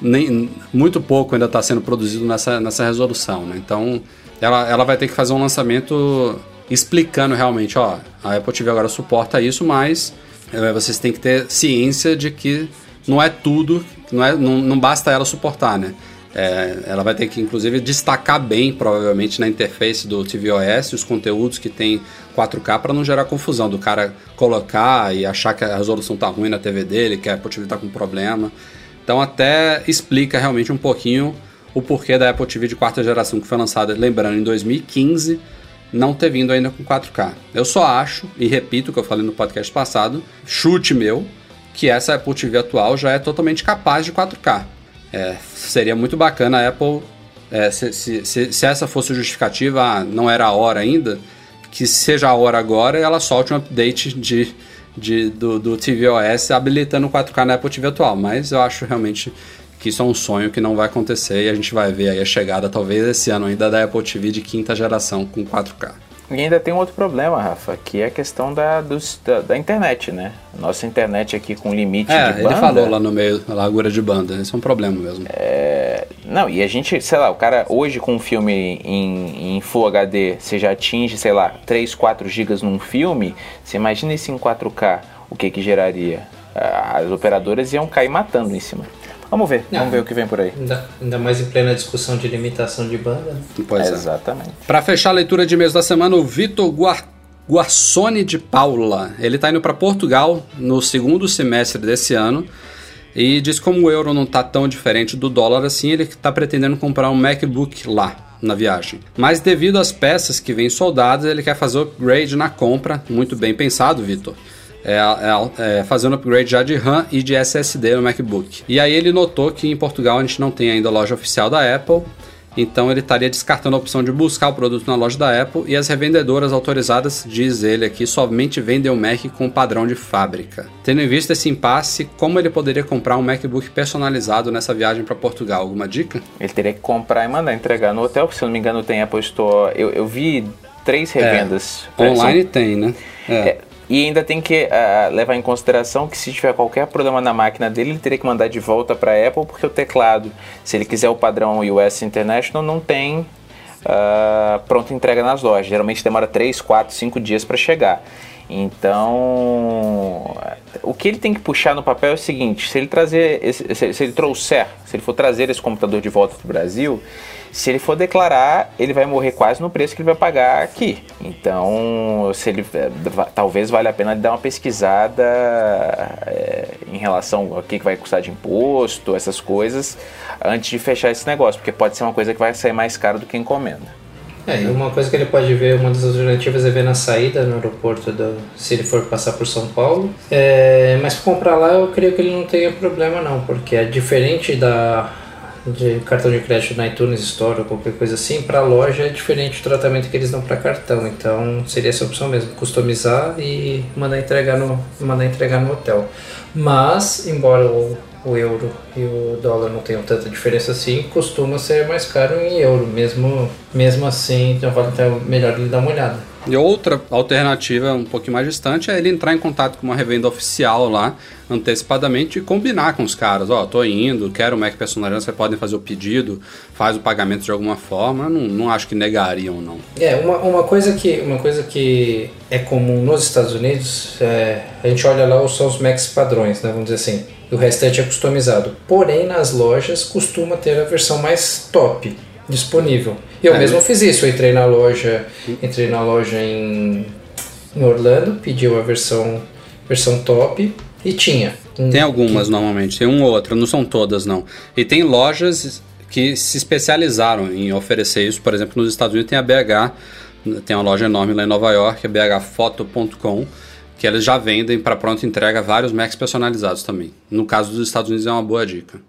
nem, muito pouco ainda está sendo produzido nessa, nessa resolução, né? Então, ela, ela vai ter que fazer um lançamento explicando realmente, ó, a Apple TV agora suporta isso, mas é, vocês têm que ter ciência de que não é tudo, não, é, não, não basta ela suportar, né? É, ela vai ter que, inclusive, destacar bem, provavelmente, na interface do tvOS os conteúdos que tem 4K para não gerar confusão do cara colocar e achar que a resolução tá ruim na TV dele, que a Apple TV tá com problema. Então, até explica realmente um pouquinho o porquê da Apple TV de quarta geração que foi lançada, lembrando, em 2015, não ter vindo ainda com 4K. Eu só acho, e repito o que eu falei no podcast passado, chute meu, que essa Apple TV atual já é totalmente capaz de 4K. É, seria muito bacana a Apple, é, se, se, se, se, essa fosse justificativa, ah, não era a hora ainda, que seja a hora agora e ela solte um update de, de, do, do tvOS habilitando 4K na Apple TV atual. Mas eu acho realmente que isso é um sonho que não vai acontecer e a gente vai ver aí a chegada, talvez esse ano ainda, da Apple TV de quinta geração com 4K. E ainda tem um outro problema, Rafa, que é a questão da, dos, da, da, internet, né? Nossa internet aqui com limite é, de banda... ele falou lá no meio, a largura de banda, esse é um problema mesmo. É... Não, e a gente, sei lá, o cara hoje com um filme em, em Full HD, você já atinge, sei lá, 3, 4 gigas num filme, você imagina isso em 4K, o que que geraria? As operadoras iam cair matando em cima. Vamos ver, vamos ver o que vem por aí. Ainda, ainda, mais em plena discussão de limitação de banda. Né? Pois é. Exatamente. Para fechar a leitura de mês da semana, o Vitor Guar Guarsone de Paula. Ele está indo para Portugal no segundo semestre desse ano. E diz que como o euro não está tão diferente do dólar assim, ele está pretendendo comprar um MacBook lá na viagem. Mas devido às peças que vêm soldadas, ele quer fazer upgrade na compra. Muito bem pensado, Vitor é, é, é, fazendo upgrade já de RAM e de SSD no MacBook. E aí ele notou que em Portugal a gente não tem ainda loja oficial da Apple, então ele estaria descartando a opção de buscar o produto na loja da Apple e as revendedoras autorizadas, diz ele aqui, somente vendem o Mac com padrão de fábrica. Tendo em vista esse impasse, como ele poderia comprar um MacBook personalizado nessa viagem para Portugal? Alguma dica? Ele teria que comprar e mandar entregar no hotel, porque se eu não me engano tem Apple Store. Eu, eu vi três revendas. É, online são... tem, né? É. É, e ainda tem que uh, levar em consideração que se tiver qualquer problema na máquina dele, ele teria que mandar de volta para a Apple, porque o teclado, se ele quiser o padrão US International, não tem uh, pronta entrega nas lojas. Geralmente demora 3, 4, 5 dias para chegar. Então, o que ele tem que puxar no papel é o seguinte: se ele trazer, esse, se, ele trouxer, se ele for trazer esse computador de volta para o Brasil, se ele for declarar, ele vai morrer quase no preço que ele vai pagar aqui. Então, se ele é, talvez valha a pena ele dar uma pesquisada é, em relação ao que vai custar de imposto, essas coisas, antes de fechar esse negócio, porque pode ser uma coisa que vai sair mais caro do que encomenda. É, e uma coisa que ele pode ver, uma das alternativas é ver na saída no aeroporto, do, se ele for passar por São Paulo. É, mas comprar lá eu creio que ele não tenha problema não, porque é diferente da de cartão de crédito na iTunes Store ou qualquer coisa assim, para loja é diferente o tratamento que eles dão para cartão. Então seria essa opção mesmo, customizar e mandar entregar no, mandar entregar no hotel. Mas, embora o, o euro e o dólar não tenham tanta diferença assim, costuma ser mais caro em euro, mesmo, mesmo assim, então vale então melhor ele dar uma olhada. E outra alternativa um pouquinho mais distante é ele entrar em contato com uma revenda oficial lá, antecipadamente, e combinar com os caras. Ó, oh, tô indo, quero o Mac personalizado, vocês podem fazer o pedido, faz o pagamento de alguma forma. Não, não acho que negariam, não. É, uma, uma, coisa que, uma coisa que é comum nos Estados Unidos, é, a gente olha lá, são os Macs padrões, né, vamos dizer assim. O restante é customizado. Porém, nas lojas costuma ter a versão mais top disponível. Eu é. mesmo fiz isso, eu entrei na loja, entrei na loja em, em Orlando, pedi a versão versão top e tinha. tem algumas que... normalmente, tem uma ou outra, não são todas não. E tem lojas que se especializaram em oferecer isso, por exemplo, nos Estados Unidos tem a BH, tem uma loja enorme lá em Nova York, a bhfoto.com, que eles já vendem para pronta entrega vários Macs personalizados também. No caso dos Estados Unidos é uma boa dica.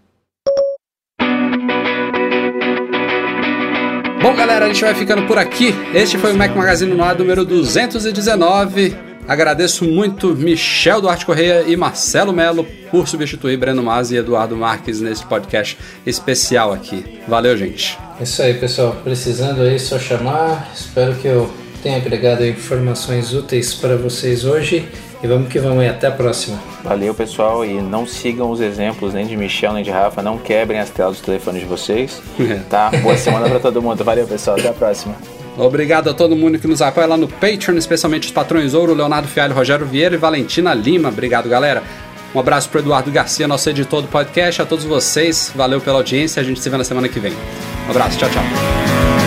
Bom, galera, a gente vai ficando por aqui. Este foi o Mac Magazine no ar número 219. Agradeço muito Michel Duarte Correia e Marcelo Melo por substituir Breno Mas e Eduardo Marques nesse podcast especial aqui. Valeu, gente. Isso aí, pessoal. Precisando aí, só chamar. Espero que eu tenha agregado informações úteis para vocês hoje. E vamos que vamos e até a próxima. Valeu, pessoal. E não sigam os exemplos nem de Michel nem de Rafa. Não quebrem as telas dos telefones de vocês. tá? Boa semana para todo mundo. Valeu, pessoal. Até a próxima. Obrigado a todo mundo que nos apoia lá no Patreon, especialmente os patrões Ouro, Leonardo Fialho, Rogério Vieira e Valentina Lima. Obrigado, galera. Um abraço para Eduardo Garcia, nosso editor do podcast. A todos vocês, valeu pela audiência. A gente se vê na semana que vem. Um abraço, tchau, tchau.